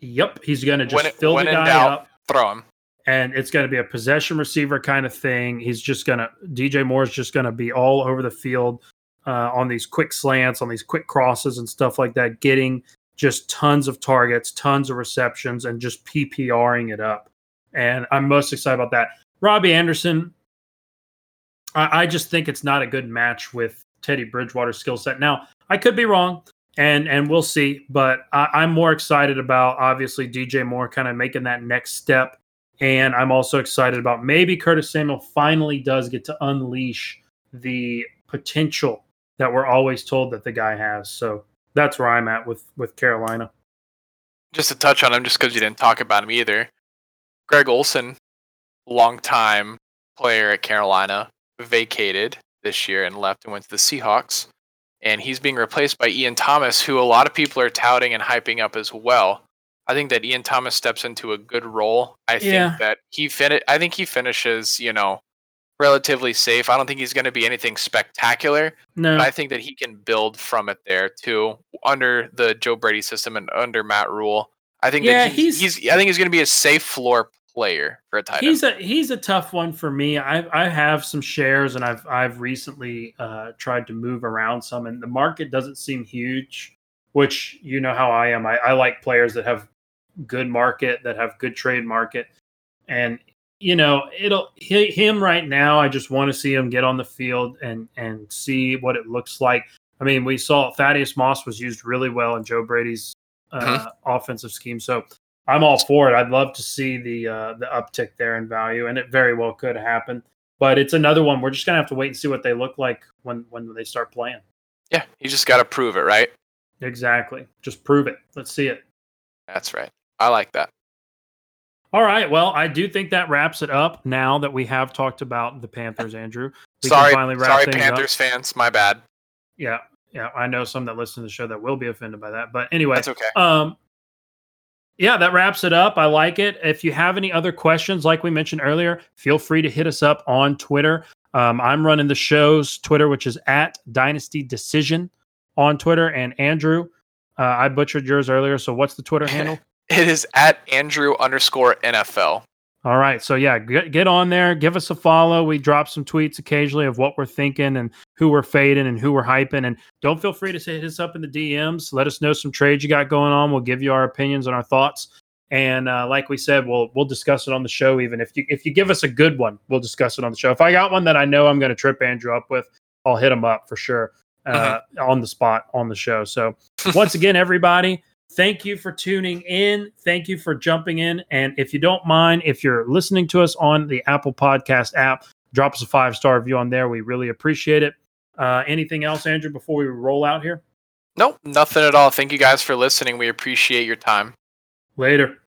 [SPEAKER 1] Yep, he's going to just
[SPEAKER 2] When it-
[SPEAKER 1] fill
[SPEAKER 2] when
[SPEAKER 1] the guy
[SPEAKER 2] doubt,
[SPEAKER 1] up
[SPEAKER 2] Throw him.
[SPEAKER 1] and it's going to be a possession receiver kind of thing. He's just going to DJ Moore's just going to be all over the field uh, on these quick slants, on these quick crosses and stuff like that, getting just tons of targets, tons of receptions, and just PPRing it up. And I'm most excited about that. Robbie Anderson, I, I just think it's not a good match with Teddy Bridgewater's skill set. Now, I could be wrong, and and we'll see. But I, I'm more excited about obviously DJ Moore kind of making that next step and I'm also excited about maybe Curtis Samuel finally does get to unleash the potential that we're always told that the guy has. So that's where I'm at with with Carolina.
[SPEAKER 2] Just to touch on him, just because you didn't talk about him either. Greg Olsen, longtime player at Carolina, vacated this year and left and went to the Seahawks. And he's being replaced by Ian Thomas, who a lot of people are touting and hyping up as well. I think that Ian Thomas steps into a good role. I think that he fin- I think he finishes, you know, relatively safe. I don't think he's going to be anything spectacular,
[SPEAKER 1] No,
[SPEAKER 2] but I think that he can build from it there too, under the Joe Brady system and under Matt Rhule. I think
[SPEAKER 1] Yeah,
[SPEAKER 2] that he's,
[SPEAKER 1] he's-
[SPEAKER 2] he's, I think he's going to be a safe floor player for a tight end.
[SPEAKER 1] he's a he's a tough one for me. I I have some shares and I've I've recently uh, tried to move around some, and the market doesn't seem huge which you know how I am. I, I like players that have good market, that have good trade market, and you know it'll him right now. I just want to see him get on the field and and see what it looks like. I mean, we saw Thaddeus Moss was used really well in Joe Brady's uh, mm-hmm. offensive scheme, so I'm all for it. I'd love to see the uh, the uptick there in value, and it very well could happen. But it's another one. We're just gonna have to wait and see what they look like when when they start playing.
[SPEAKER 2] Yeah, you just got to prove it, right?
[SPEAKER 1] Exactly. Just prove it. Let's see it.
[SPEAKER 2] That's right. I like that.
[SPEAKER 1] All right. Well, I do think that wraps it up. Now that we have talked about the Panthers, Andrew.
[SPEAKER 2] We sorry, sorry, Panthers up. fans. My bad.
[SPEAKER 1] Yeah, yeah. I know some that listen to the show that will be offended by that, but anyway,
[SPEAKER 2] that's okay.
[SPEAKER 1] Um, yeah, that wraps it up. I like it. If you have any other questions, like we mentioned earlier, feel free to hit us up on Twitter. Um, I'm running the show's Twitter, which is at Dynasty Decision on Twitter. And Andrew, uh, I butchered yours earlier. So what's the Twitter handle?
[SPEAKER 2] It is at Andrew underscore NFL.
[SPEAKER 1] All right. So yeah, get, get on there, give us a follow. We drop some tweets occasionally of what we're thinking and who we're fading and who we're hyping. And don't feel free to hit us up in the DMs. Let us know some trades you got going on. We'll give you our opinions and our thoughts. And uh, like we said, we'll we'll discuss it on the show. Even if you if you give us a good one, we'll discuss it on the show. If I got one that I know I'm going to trip Andrew up with, I'll hit him up for sure uh, uh-huh. on the spot on the show. So once again, everybody Thank you for tuning in. Thank you for jumping in. And if you don't mind, if you're listening to us on the Apple Podcast app, drop us a five star review on there. We really appreciate it. Uh, anything else, Andrew, before we roll out here?
[SPEAKER 2] Nope, nothing at all. Thank you guys for listening. We appreciate your time.
[SPEAKER 1] Later.